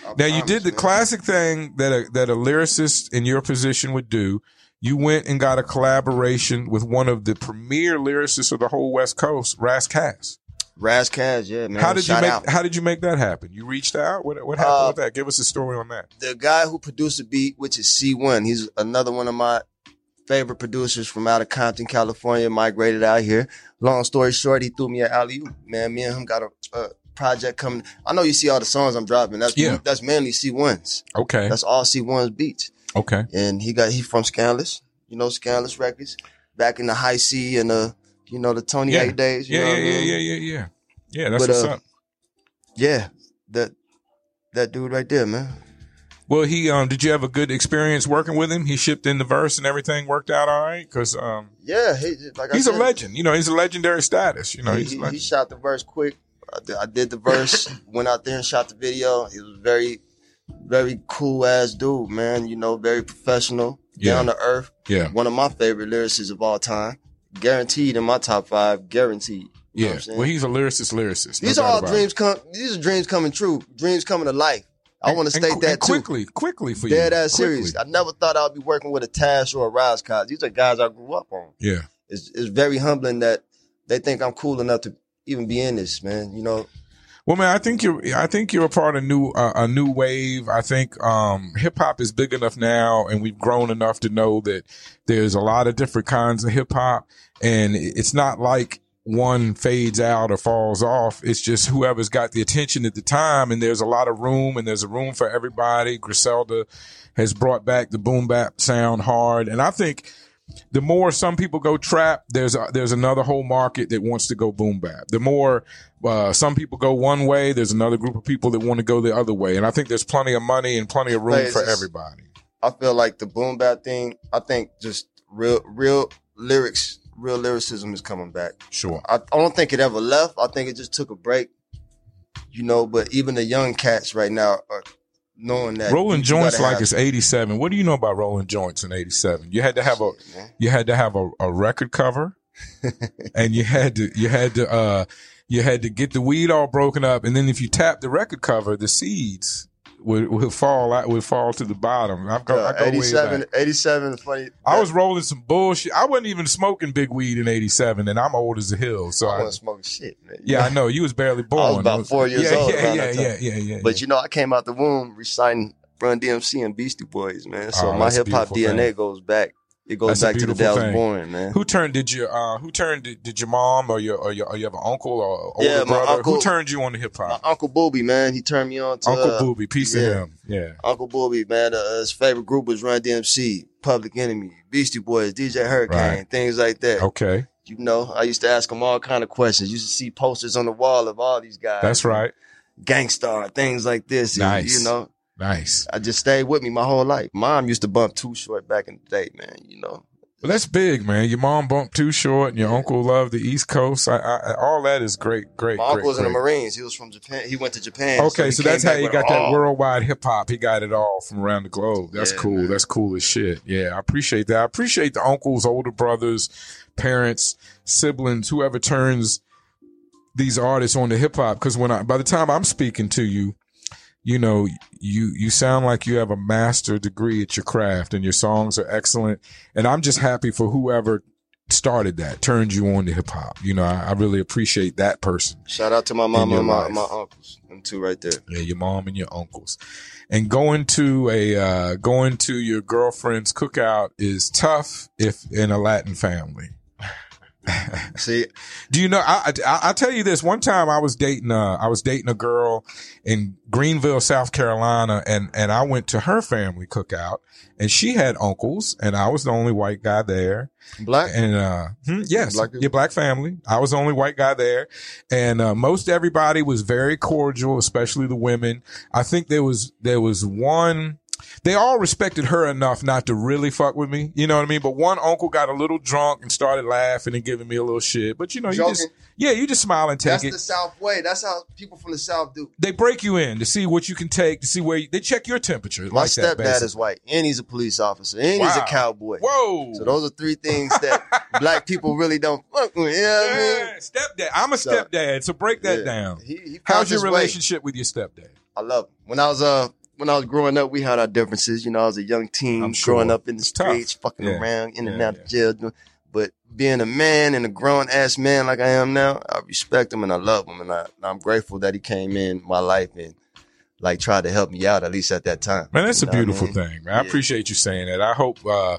I Now promise, you did the man. classic thing that a, that a lyricist in your position would do. You went and got a collaboration with one of the premier lyricists of the whole West Coast, Ras Kass. Ras Kass, yeah, man. How did you make out. How did you make that happen? You reached out. What What happened Uh, with that? Give us a story on that. the guy who produced the beat, which is C1. He's another one of my favorite producers from out of Compton, California, migrated out here. Long story short, he threw me an alley. Man, me and him got a, a project coming. I know you see all the songs I'm dropping. That's Yeah. that's mainly C1's. Okay. That's all C1's beats. Okay. And he got he from Scandalous. You know Scandalous Records. Back in the Hi-C and the you know the Tony Yeah. A days. You Yeah. know Yeah. what I Yeah. mean? Yeah. Yeah. Yeah. Yeah. That's But, what's uh, up. Yeah, that that dude right there, man. Well, he um. Did you have a good experience working with him? He shipped in the verse and everything worked out all right. Because um, Yeah, he, like I he's a legend. You know, he's a legendary status. You know, he, he, he shot the verse quick. I did, I did the verse, went out there and shot the video. It was very, very cool ass dude, man. You know, very professional, Yeah. down to earth. Yeah. One of my favorite lyricists of all time. Guaranteed in my top five. Guaranteed. You Yeah. Well, he's a lyricist, lyricist. No these are all it. dreams come. These are dreams coming true. Dreams coming to life. I want to state qu- that and too. quickly, quickly for you. Dead ass serious. I never thought I'd be working with a Tash or a Ras Kass. These are guys I grew up on. Yeah. It's it's very humbling that they think I'm cool enough to even be in this, man. You know, Well, man, I think you're. I think you're a part of new uh, a new wave. I think um, hip hop is big enough now, and we've grown enough to know that there's a lot of different kinds of hip hop, and it's not like one fades out or falls off. It's just whoever's got the attention at the time, and there's a lot of room, and there's a room for everybody. Griselda has brought back the boom bap sound hard, and I think the more some people go trap, there's a, there's another whole market that wants to go boom bap. The more uh, some people go one way, there's another group of people that want to go the other way, and I think there's plenty of money and plenty of room for just- everybody. I feel like the boom bap thing. I think just real real lyrics, real lyricism is coming back. Sure. I, I don't think it ever left. I think it just took a break. You know, but even the young cats right now are knowing that Rolling joints like it's 87. What do you know about rolling joints in 87? You had to have a you had to have a, a record cover and you had to you had to uh you had to get the weed all broken up and then if you tap the record cover the seeds would, would fall out would fall to the bottom I go, I go 87, 87 funny. I was rolling some bullshit I wasn't even smoking big weed in 87 and I'm old as a hill so I wasn't smoking shit, man. yeah I know you was barely born I was about four years yeah, old yeah yeah, yeah yeah yeah But you know, I came out the womb reciting Run DMC and Beastie Boys, man. So Oh, my hip hop DNA thing. goes back. It goes That's back to the day I thing. was born, man. Who turned? Did your uh, who turned? Did, did your mom or your or your or you have an uncle or older Yeah, my brother? uncle- who turned you on to hip My hop? Uncle Booby, man, he turned me on to Uncle uh, Booby, peace yeah. to him. Yeah. Uncle Booby, man. Uh, his favorite group was Run DMC, Public Enemy, Beastie Boys, DJ Hurricane, Right. things like that. Okay, You know, I used to ask him all kind of questions. Used to see posters on the wall of all these guys. that's right. Gang Starr, things like this. And, Nice. You know, Nice. I just stayed with me my whole life. Mom used to bump Too Short back in the day, man. You know, Well, that's big, man. Your mom bumped Too Short, and your uncle loved the East Coast. I, I, all that is great, great, my great. uncle was in the. Marines. He was from Japan. He went to Japan. Okay, he so, that's how you got that all- worldwide hip hop. He got it all from around the globe. That's Yeah, cool. man. That's cool as shit. Yeah, I appreciate that. I appreciate the uncles, older brothers, parents, siblings, whoever turns these artists on to hip hop. Because when I, by the time I'm speaking to you, you know, you you sound like you have a master degree at your craft, and your songs are excellent. And I'm just happy for whoever started that, turned you on to hip hop. You know, I, I really appreciate that person. Shout out to my mom and my, my uncles. Them two right there. Yeah, your mom and your uncles. And going to a uh, going to your girlfriend's cookout is tough if in a Latin family. See, Do you know? I, I I tell you this. One time I was dating uh I was dating a girl in Greenville, South Carolina, and and I went to her family cookout, and she had uncles, and I was the only white guy there. black. And uh hmm, yes, Black your black family. I was the only white guy there. And uh most everybody was very cordial, especially the women. I think there was there was one they all respected her enough not to really fuck with me. You know what I mean? But one uncle got a little drunk and started laughing and giving me a little shit. But you know, you just yeah, you just smile and take That's it. the South way. That's how people from the South do. they break you in to see what you can take, to see where you, they check your temperature. My like stepdad basically. is white, and he's a police officer, and he's a cowboy. Whoa. So those are three things that black people really don't fuck with. You know what I mean? yeah, stepdad. I'm a So- stepdad, so break that Yeah. down. He, he How's your relationship with your stepdad? I love him. When I was uh when I was growing up, we had our differences. You know, I was a young teen I'm sure. growing up in the It's tough. streets, fucking Yeah. around, in and Yeah, out of jail. But being a man and a grown ass man like I am now, I respect him and I love him, and I, I'm grateful that he came in my life and like tried to help me out at least at that time. Man, that's You a know I beautiful mean? thing, man. I Yeah. appreciate you saying that. I hope uh,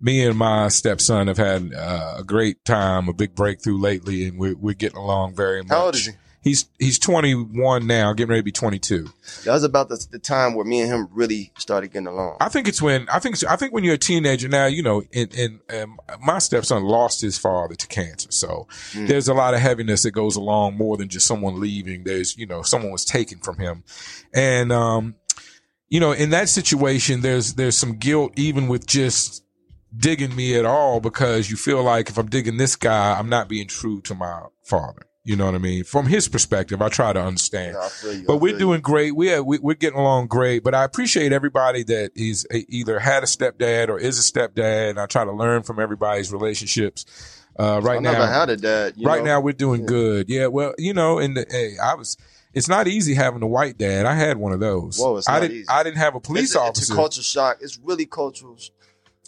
me and my stepson have had uh, a great time, a big breakthrough lately, and we're, we're getting along very much. How old is he? He's he's 21 now, getting ready to be 22. That was about the, the time where me and him really started getting along. I think it's when I think I think when you're a teenager now, you know, and, and um, my stepson lost his father to cancer, so Mm. there's a lot of heaviness that goes along more than just someone leaving. There's you know someone was taken from him, and um, you know, in that situation, there's there's some guilt even with just digging me at all because you feel like if I'm digging this guy, I'm not being true to my father. You know what I mean? From his perspective, I try to understand. Yeah, you. But we're doing great. We, are, we we're getting along great. But I appreciate everybody that is a, either had a stepdad or is a stepdad. And I try to learn from everybody's relationships. Uh, right I now, never had a dad. right know? now we're doing Yeah. good. Yeah. Well, you know, and the, hey, I was. It's not easy having a white dad. I had one of those. Whoa, it's I not didn't. easy. I didn't have a police it's a, officer. It's a culture shock. It's really cultural.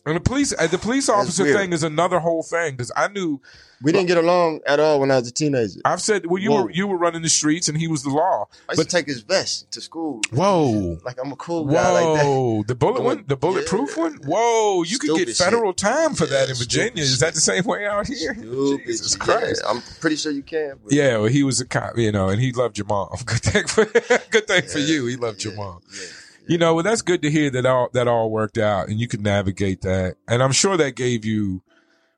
and the police, uh, the police officer thing is another whole thing because I knew We didn't get along at all when I was a teenager. I've said, well, you Whoa. were you were running the streets and he was the law. I used But to take his vest to school. whoa, Like I'm a cool guy like whoa, the bullet Going- one, the bulletproof yeah. one. Whoa, you could get federal shit. time for that in Virginia. Is that the same way out here? Stupid. Jesus. Christ. Yeah, I'm pretty sure you can. but- Yeah, well, he was a cop, you know, and he loved your mom. Good thing for good thing for you. He loved your mom. yeah. You know, well, that's good to hear that all that all worked out, and you could navigate that. And I'm sure that gave you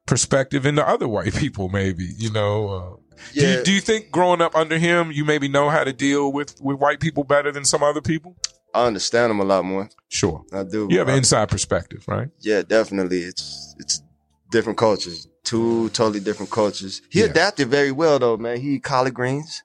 perspective into other white people. Maybe you know. Uh, do, Yeah. you, do you think growing up under him, you maybe know how to deal with with white people better than some other people? I understand him a lot more. Sure, I do. you have an inside perspective, right? yeah, definitely. It's it's different cultures, two totally different cultures. He Yeah. adapted very well though, man. He collard greens.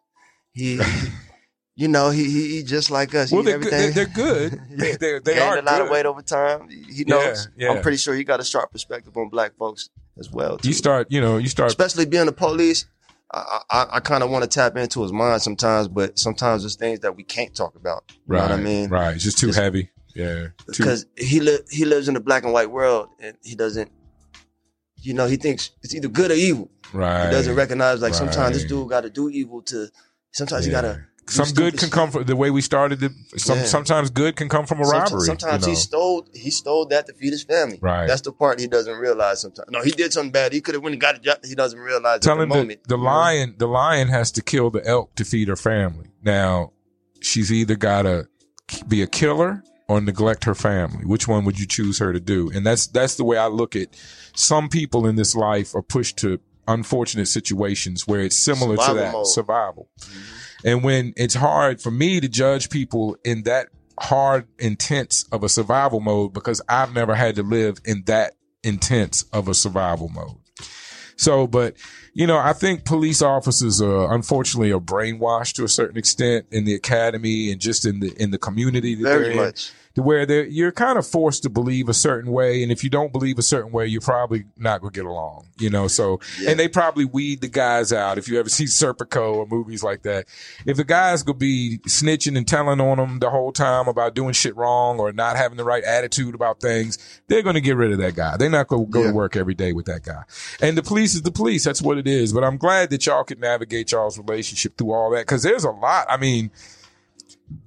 He, you know, he he eat just like us. Well, they're good. They're, good. They they Gained are a lot good. of weight over time. He knows. Yeah, yeah. I'm pretty sure he got a sharp perspective on black folks as well. Too. You start, you know, you start. especially being the police. I I, I kind of want to tap into his mind sometimes, but sometimes there's things that we can't talk about. You know right, what I mean? right. It's just too Just- heavy. Yeah, too, Because he li- he lives in a black and white world, and he doesn't. You know, he thinks it's either good or evil. right. He doesn't recognize like sometimes this dude got to do evil to. Sometimes Yeah. you gotta. Some good can come from the way we started. The, some Yeah. sometimes good can come from a robbery. sometimes you he stole he stole that to feed his family. Right. That's the part he doesn't realize sometimes. No, he did something bad. He could have when he got a job. He doesn't realize Tell at the moment. the you know? lion, the lion has to kill the elk to feed her family. Now, she's either got to be a killer or neglect her family. Which one would you choose her to do? And that's that's the way I look at. Some people in this life are pushed to unfortunate situations where it's similar to that mode. survival. Mm-hmm. And when it's hard for me to judge people in that hard intense of a survival mode because I've never had to live in that intense of a survival mode. So, but you know, I think police officers are unfortunately are brainwashed to a certain extent in the academy and just in the in the community Very in much. To where they're, you're kind of forced to believe a certain way. And if you don't believe a certain way, you're probably not going to get along, you know? So, Yeah. and they probably weed the guys out. If you ever see Serpico or movies like that, if the guy's to be snitching and telling on them the whole time about doing shit wrong or not having the right attitude about things, they're going to get rid of that guy. They're not going to go Yeah. to work every day with that guy. And the police is the police. That's what it is. But I'm glad that y'all could navigate y'all's relationship through all that. Cause there's a lot. I mean,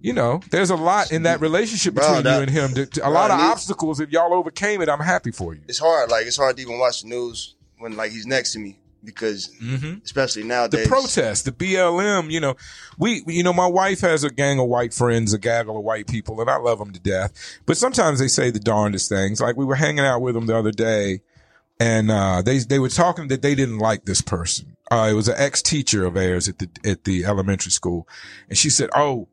you know, there's a lot in that relationship Bro, between that- you and him. To, to- a bro, lot of me- obstacles. If y'all overcame it, I'm happy for you. It's hard. Like it's hard to even watch the news when like he's next to me because Mm-hmm. especially nowadays The protest, the BLM, you know, we, you know, my wife has a gang of white friends, a gaggle of white people, and I love them to death. But sometimes they say the darndest things. Like we were hanging out with them the other day, and uh, they they were talking that they didn't like this person. Uh, it was an ex teacher of theirs at the at the elementary school, and she said, "Oh,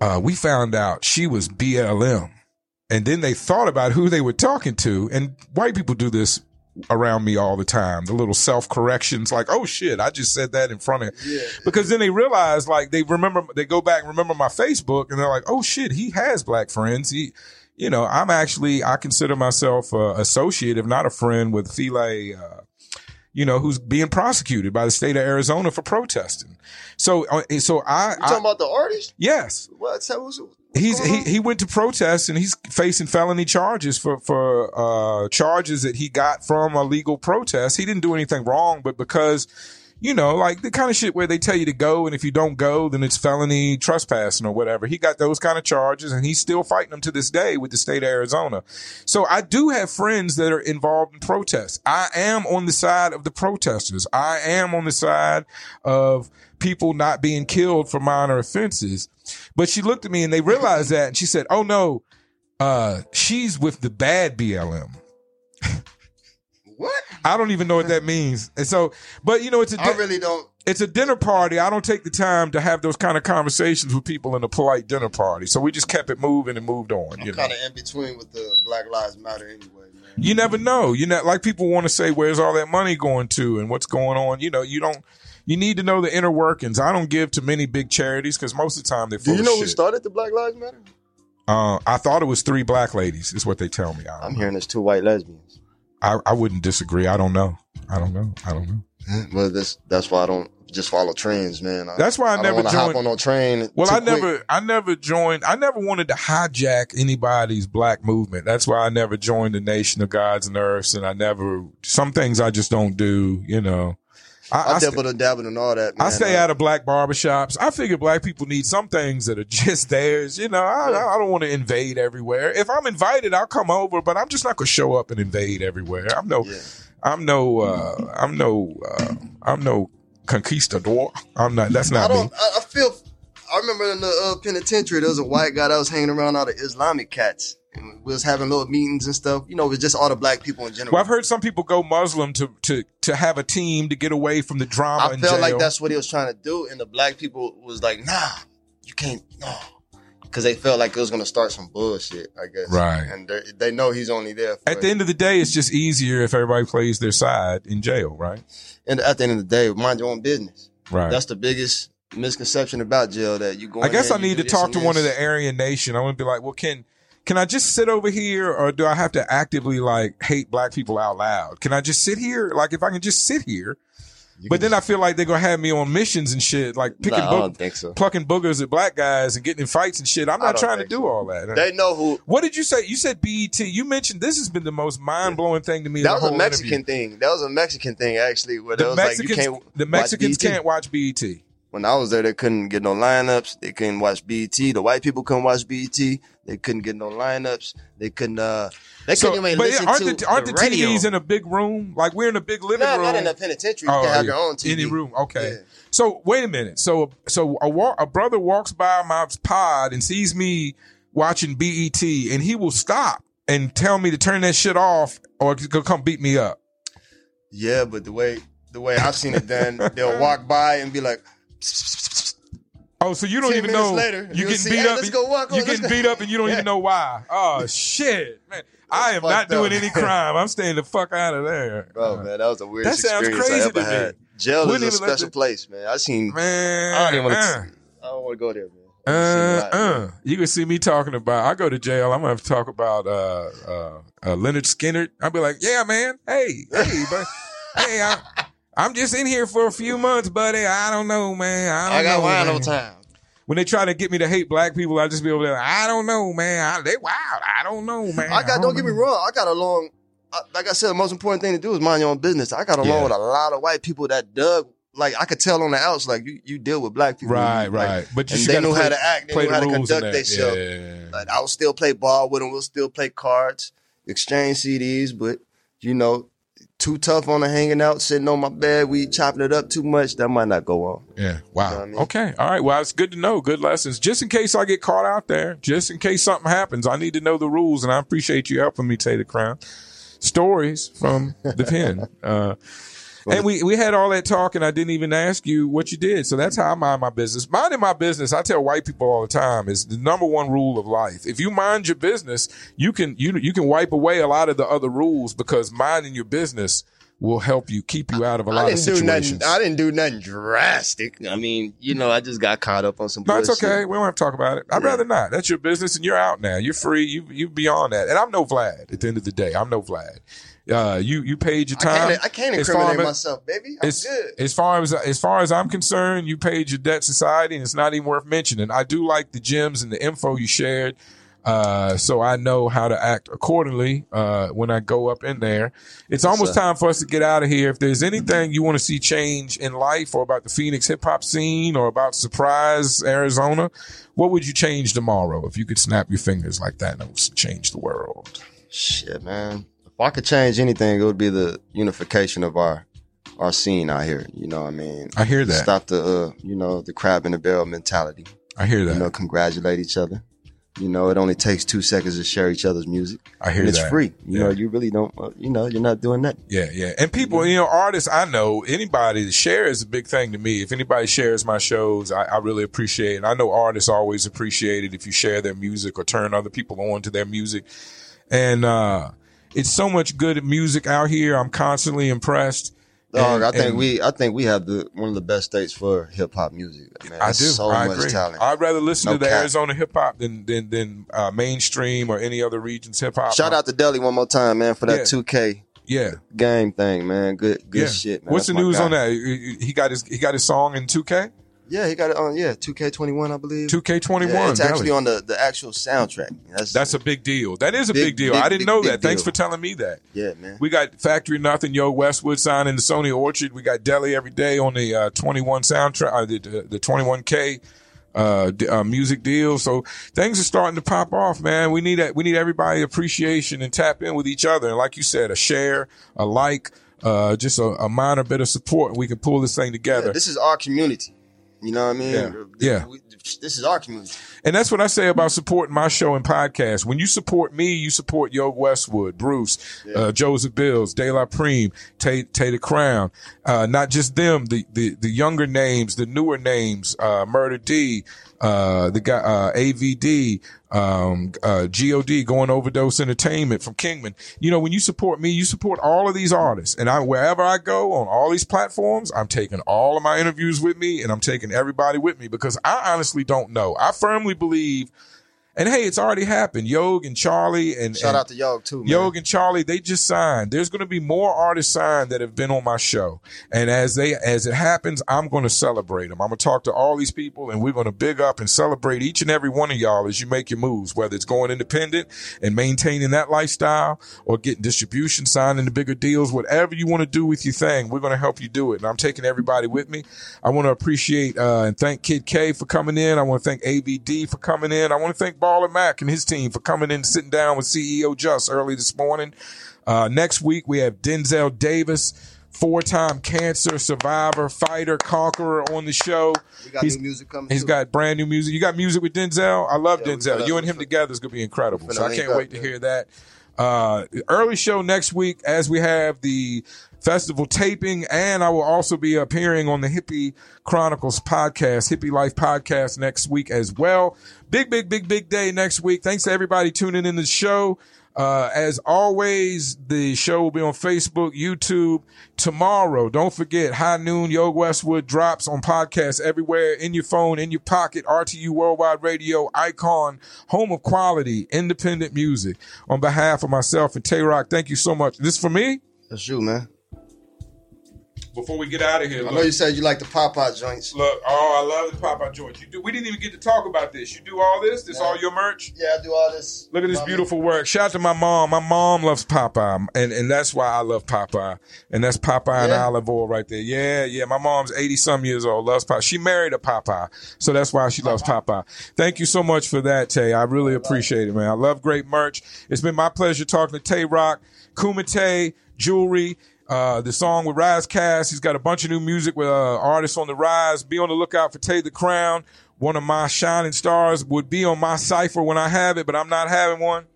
uh, we found out she was BLM." And then they thought about who they were talking to, and white people do this around me all the time. The little self corrections, like, "Oh shit, I just said that in front of." Yeah. Because then they realize, like, they remember, they go back and remember my Facebook, and they're like, "Oh shit, he has black friends." He, you know, I'm actually, I consider myself a associate, if not a friend, with Philae, uh, you know, who's being prosecuted by the state of Arizona for protesting. So, uh, so I, You talking I about the artist? yes, What? Tell us- what's he's he, he went to protest and he's facing felony charges for for uh charges that he got from a legal protest he didn't do anything wrong but because you know like the kind of shit where they tell you to go and if you don't go then it's felony trespassing or whatever. He got those kind of charges and he's still fighting them to this day with the state of arizona. So i do have friends that are involved in protests. I am on the side of the protesters. I am on the side of people not being killed for minor offenses. But she looked at me and they realized that and she said, Oh no, uh, she's with the bad BLM. What? I don't even know what that means. And so, but you know, it's a, I di- really don't. it's a dinner party. I don't take the time to have those kind of conversations with people in a polite dinner party. So we just kept it moving and moved on. I'm You know, kind of in between with the Black Lives Matter anyway, man. you never know. You know, like people want to say, where's all that money going to and what's going on? You know, you don't, you need to know the inner workings. I don't give to many big charities because most of the time they're full Do you know who started the Black Lives Matter? Uh, I thought it was three black ladies. Is what they tell me. I'm know. hearing it's two white lesbians. I, I wouldn't disagree. I don't know. I don't know. I don't know. Well, that's that's why I don't just follow trends, man. I, That's why I I never want hop joined- on no train. Well, I quick. never, I never joined. I never wanted to hijack anybody's black movement. That's why I never joined the Nation of Gods and Earths, and I never. Some things I just don't do. You know, I, I, I, dabbled and dabbled and all that. Man. I stay Uh, out of black barbershops. I figure black people need some things that are just theirs. You know, I, I don't want to invade everywhere. If I'm invited, I'll come over, but I'm just not gonna show up and invade everywhere. I'm no, Yeah. I'm no, uh, I'm no, uh, I'm no conquistador. I'm not. That's I not me. don't. I, I feel. I remember in the uh, penitentiary, there was a white guy that was hanging around all the Islamic cats. And we was having little meetings and stuff. You know, it was just all the black people in general. Well, I've heard some people go Muslim to to to have a team to get away from the drama. I felt like that's what he was trying to do, and the black people was like, "Nah, you can't, no," because they felt like it was going to start some bullshit. I guess, Right. And they, they know he's only there. For At the end of the day, it's just easier if everybody plays their side in jail, right? and at the end of the day, mind your own business. Right. That's the biggest misconception about jail that you go. I guess there, I need to talk to one of the Aryan Nation. I want to be like, well, can can I just sit over here, or do I have to actively like hate black people out loud? Can I just sit here? Like, if I can just sit here, You but then I feel like they're gonna have me on missions and shit, like picking Nah, I boog- so. plucking boogers at black guys and getting in fights and shit. I'm not trying to do so. all that. They know who. What did you say? You said BET. You mentioned this has been the most mind blowing thing to me. That the was a Mexican interview. thing. That was a Mexican thing actually. Where The was Mexicans, like, you can't. the watch Mexicans BET. can't watch BET. When I was there, they couldn't get no lineups. They couldn't watch BET. The white people couldn't watch BET. They couldn't get no lineups. They couldn't. uh They So, couldn't even but listen aren't to the, aren't the, radio. TVs in a big room? Like we're in a big living Not, room. not in a penitentiary. You Oh, can have yeah. your own TV. Any room, okay. Yeah. So wait a minute. So so a, wa- a brother walks by my pod and sees me watching BET, and he will stop and tell me to turn that shit off, or to go come beat me up. Yeah, but the way the way I've seen it done, they'll walk by and be like, Oh, so you don't 10 even know later, you getting see, beat "Hey, up. let's go walk on, you getting go." beat up and you don't Yeah. even know why. Oh shit, man! I am not doing up. any crime. I'm staying the fuck out of there, "Bro, man, that was the weirdest That sounds experience crazy I ever to me. had." Jail Wouldn't is a special the- place, man. I seen. Man, I don't even want uh. to. I don't want to go there, man. Uh, I've seen a lot, man. uh. You can see me talking about. I go to jail. I'm gonna have to talk about uh, uh, uh, Lynyrd Skynyrd. I'll be like, yeah, man. Hey, hey, but hey, I, I'm just in here for a few months, buddy. I don't know, man. I, don't I got know, wine man. all time. When they try to get me to hate black people, I just be over there. I don't know, man. I, they wild. I don't know, man. I got. Don't get me wrong. I got along. I, like I said, the most important thing to do is mind your own business. I got along Yeah. with a lot of white people that dug. Like I could tell on the outs, like you, you deal with black people, Right, Like, right. But you and they gotta knew play, how to act. They play knew the how to rules in conduct that. themselves. Yeah. Like I will still play ball with them. We'll still play cards, exchange CDs. But you know, too tough on the hanging out, sitting on my bed, we chopping it up too much. That might not go on. Yeah. Wow. You know I mean? Okay. All right. Well, it's good to know. Good lessons. Just in case I get caught out there, just in case something happens, I need to know the rules, and I appreciate you helping me take the crown. Stories from the pen. Uh, and we, we had all that talk, and I didn't even ask you what you did. So that's how I mind my business. Minding my business, I tell white people all the time, is the number one rule of life. If you mind your business, you can you you can wipe away a lot of the other rules because minding your business will help you keep you out of a lot I of didn't do situations. nothing. I didn't do nothing drastic. I mean, you know, I just got caught up on some. No, it's bullshit. okay. We don't have to talk about it. I'd Yeah. rather not. That's your business, and you're out now. You're free. You you beyond that. And I'm no Vlad. At the end of the day, I'm no Vlad. Uh, you you paid your I time. can't, I can't As far incriminate as- myself, baby. I'm As, good. as far as as far as I'm concerned, you paid your debt society, and it's not even worth mentioning. I do like the gems and the info you shared, uh, so I know how to act accordingly uh, when I go up in there. It's almost time for us to get out of here. If there's anything you want to see change in life, or about the Phoenix hip hop scene, or about Surprise Arizona, what would you change tomorrow if you could snap your fingers like that and change the world? Shit, man. If I could change anything, it would be the unification of our our scene out here. You know what I mean? I hear that. Stop the uh, you know, the crab in the barrel mentality. I hear that. You know, congratulate each other. You know, it only takes two seconds to share each other's music. I hear and it's that. free. You Yeah. know, you really don't uh, you know, you're not doing that. Yeah, yeah. And people, you know, artists I know, anybody to share is a big thing to me. If anybody shares my shows, I, I really appreciate it. I know artists always appreciate it if you share their music or turn other people on to their music. And uh it's so much good music out here. I'm constantly impressed. Dog, I think we, I think we have the one of the best states for hip hop music. Man, I do. so I much agree. talent. I'd rather listen No to the cap. Arizona hip hop than than than uh, mainstream or any other region's hip hop. Shout out to Deli one more time, man, for that Yeah. two K yeah, game thing, man. Good, good yeah. shit, man. What's That's the news guy. on that? He got his he got his song in 2K, Yeah, he got it on. Yeah, two K twenty one, I believe. 2K21. Yeah, it's actually on the the actual soundtrack. That's That's a big deal. That is a Big, big, deal. big, I didn't big, know that. Thanks deal. for telling me that. yeah, man. We got Factory Nothing, Yo Westwood signing the Sony Orchard. We got Deli every day on the uh, 21 soundtrack, uh, the, the, the 21K uh, uh, music deal. So things are starting to pop off, man. We need that. We need everybody appreciation and tap in with each other. And like you said, a share, a like, uh, just a, a minor bit of support. We can pull this thing together. Yeah, this is our community. You know what I mean? Yeah. Yeah. We- this is our community. And that's what I say about supporting my show and podcast. When you support me, you support Yo Westwood, Bruce, uh, Joseph Bills, De La Prime, Tay, Tay the Crown. Uh, not just them, the, the, the younger names, the newer names, uh, Murder D, uh, the guy, uh, AVD, um, uh, God going overdose entertainment from Kingman. You know, when you support me, you support all of these artists and I, wherever I go on all these platforms, I'm taking all of my interviews with me and I'm taking everybody with me because I honestly don't know. I firmly believe, and hey, it's already happened. Yog and Charlie and, Shout and out to Yog too, man. Yog and Charlie, they just signed. There's going to be more artists signed that have been on my show. And as they, as it happens, I'm going to celebrate them. I'm going to talk to all these people and we're going to big up and celebrate each and every one of y'all as you make your moves, whether it's going independent and maintaining that lifestyle or getting distribution, signing the bigger deals, whatever you want to do with your thing, we're going to help you do it. And I'm taking everybody with me. I want to appreciate, uh, and thank Kid K for coming in. I want to thank AVD for coming in. I want to thank Baller Mac and his team for coming in, and sitting down with CEO Just early this morning. Uh, next week we have Denzel Davis, four-time cancer survivor, fighter, conqueror on the show. We got He's- new music coming. He's too. got brand new music. You got music with Denzel. I love Yeah, Denzel. You and him together is gonna be incredible. So I can't wait to hear that. Uh, early show next week as we have the festival taping, and I will also be appearing on the Hippie Chronicles podcast, Hippie Life podcast next week as well. Big, big, big, big day next week. Thanks to everybody tuning in the show. Uh, as always, the show will be on Facebook, YouTube tomorrow. Don't forget, High Noon Yo Westwood drops on podcasts everywhere in your phone, in your pocket. RTU Worldwide Radio, Icon, home of quality, independent music. On behalf of myself and Tay Rock, thank you so much. This for me. That's you, man. Before we get out of here, I know you said you like the Popeye joints. Look, oh, I love the Popeye joints. You do. We didn't even get to talk about this. You do all this. This all your merch. Yeah, I do all this. Look at this beautiful work. Shout out to my mom. My mom loves Popeye, and and that's why I love Popeye. And that's Popeye and Olive Oyl right there. Yeah, yeah. My mom's eighty some years old. Loves Popeye. She married a Popeye, so that's why she loves Popeye. Thank you so much for that, Tay. I really appreciate it, man. I love great merch. It's been my pleasure talking to Tay Rock, Kumite Jewelry. Uh, the song with Ras Kass. He's got a bunch of new music with uh, artists on the rise. Be on the lookout for Tay the Crown. One of my shining stars would be on my cipher when I have it, but I'm not having one.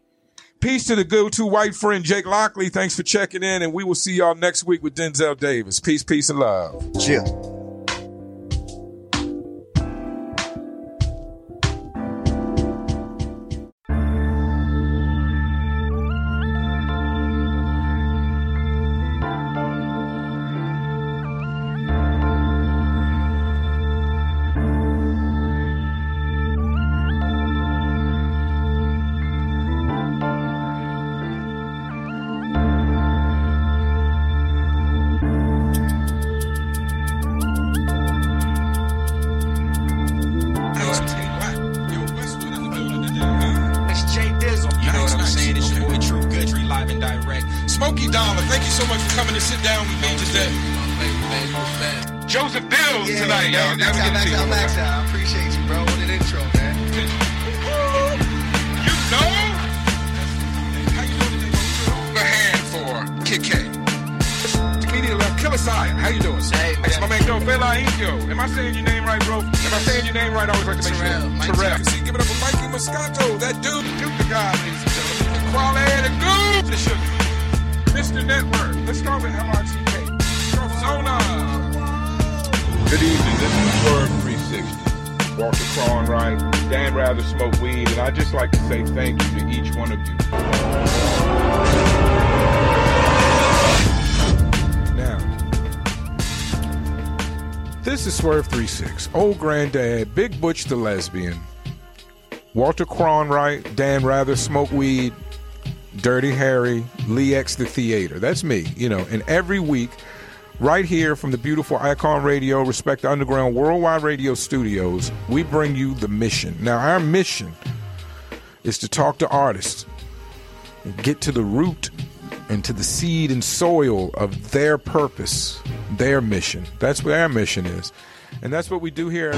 Peace to the good to white friend Jake Lockley. Thanks for checking in, and we will see y'all next week with Denzel Davis. Peace, peace, and love. Chill. So much for coming to sit down with me today. Joseph Bills tonight, y'all. Max out, Max out, Max out. I appreciate you, bro. What an intro, man. You know? How you doing today, bro? A hand for Kid K. Comedian left Killer Scion. How you doing, sir? Hey, man. My man Joe Bella Indio. Am I saying your name right, bro? Am I saying your name right? I always like to make Terrell, sure. Mike Terrell. See, give it up for Mikey Moscato. That dude, Duke the guy, ladies and gentlemen. Quality the goose. The sugar. Network. Let's start with MRTK. Zona. Good evening. This is Word 360. Walter Cron, right? Dan Rather smoke weed, and I'd just like to say thank you to each one of you. Now, This is Swerve 36. Old Granddad, Big Butch the Lesbian, Walter Cronkite, Dan Rather, Smoke Weed, Dirty Harry, Lee X the Theater. That's me, you know, and every week, right here from the beautiful Icon Radio, Respect the Underground Worldwide Radio Studios, we bring you the mission. Now, our mission is to talk to artists and get to the root and to the seed and soil of their purpose, their mission. That's what our mission is. And that's what we do here.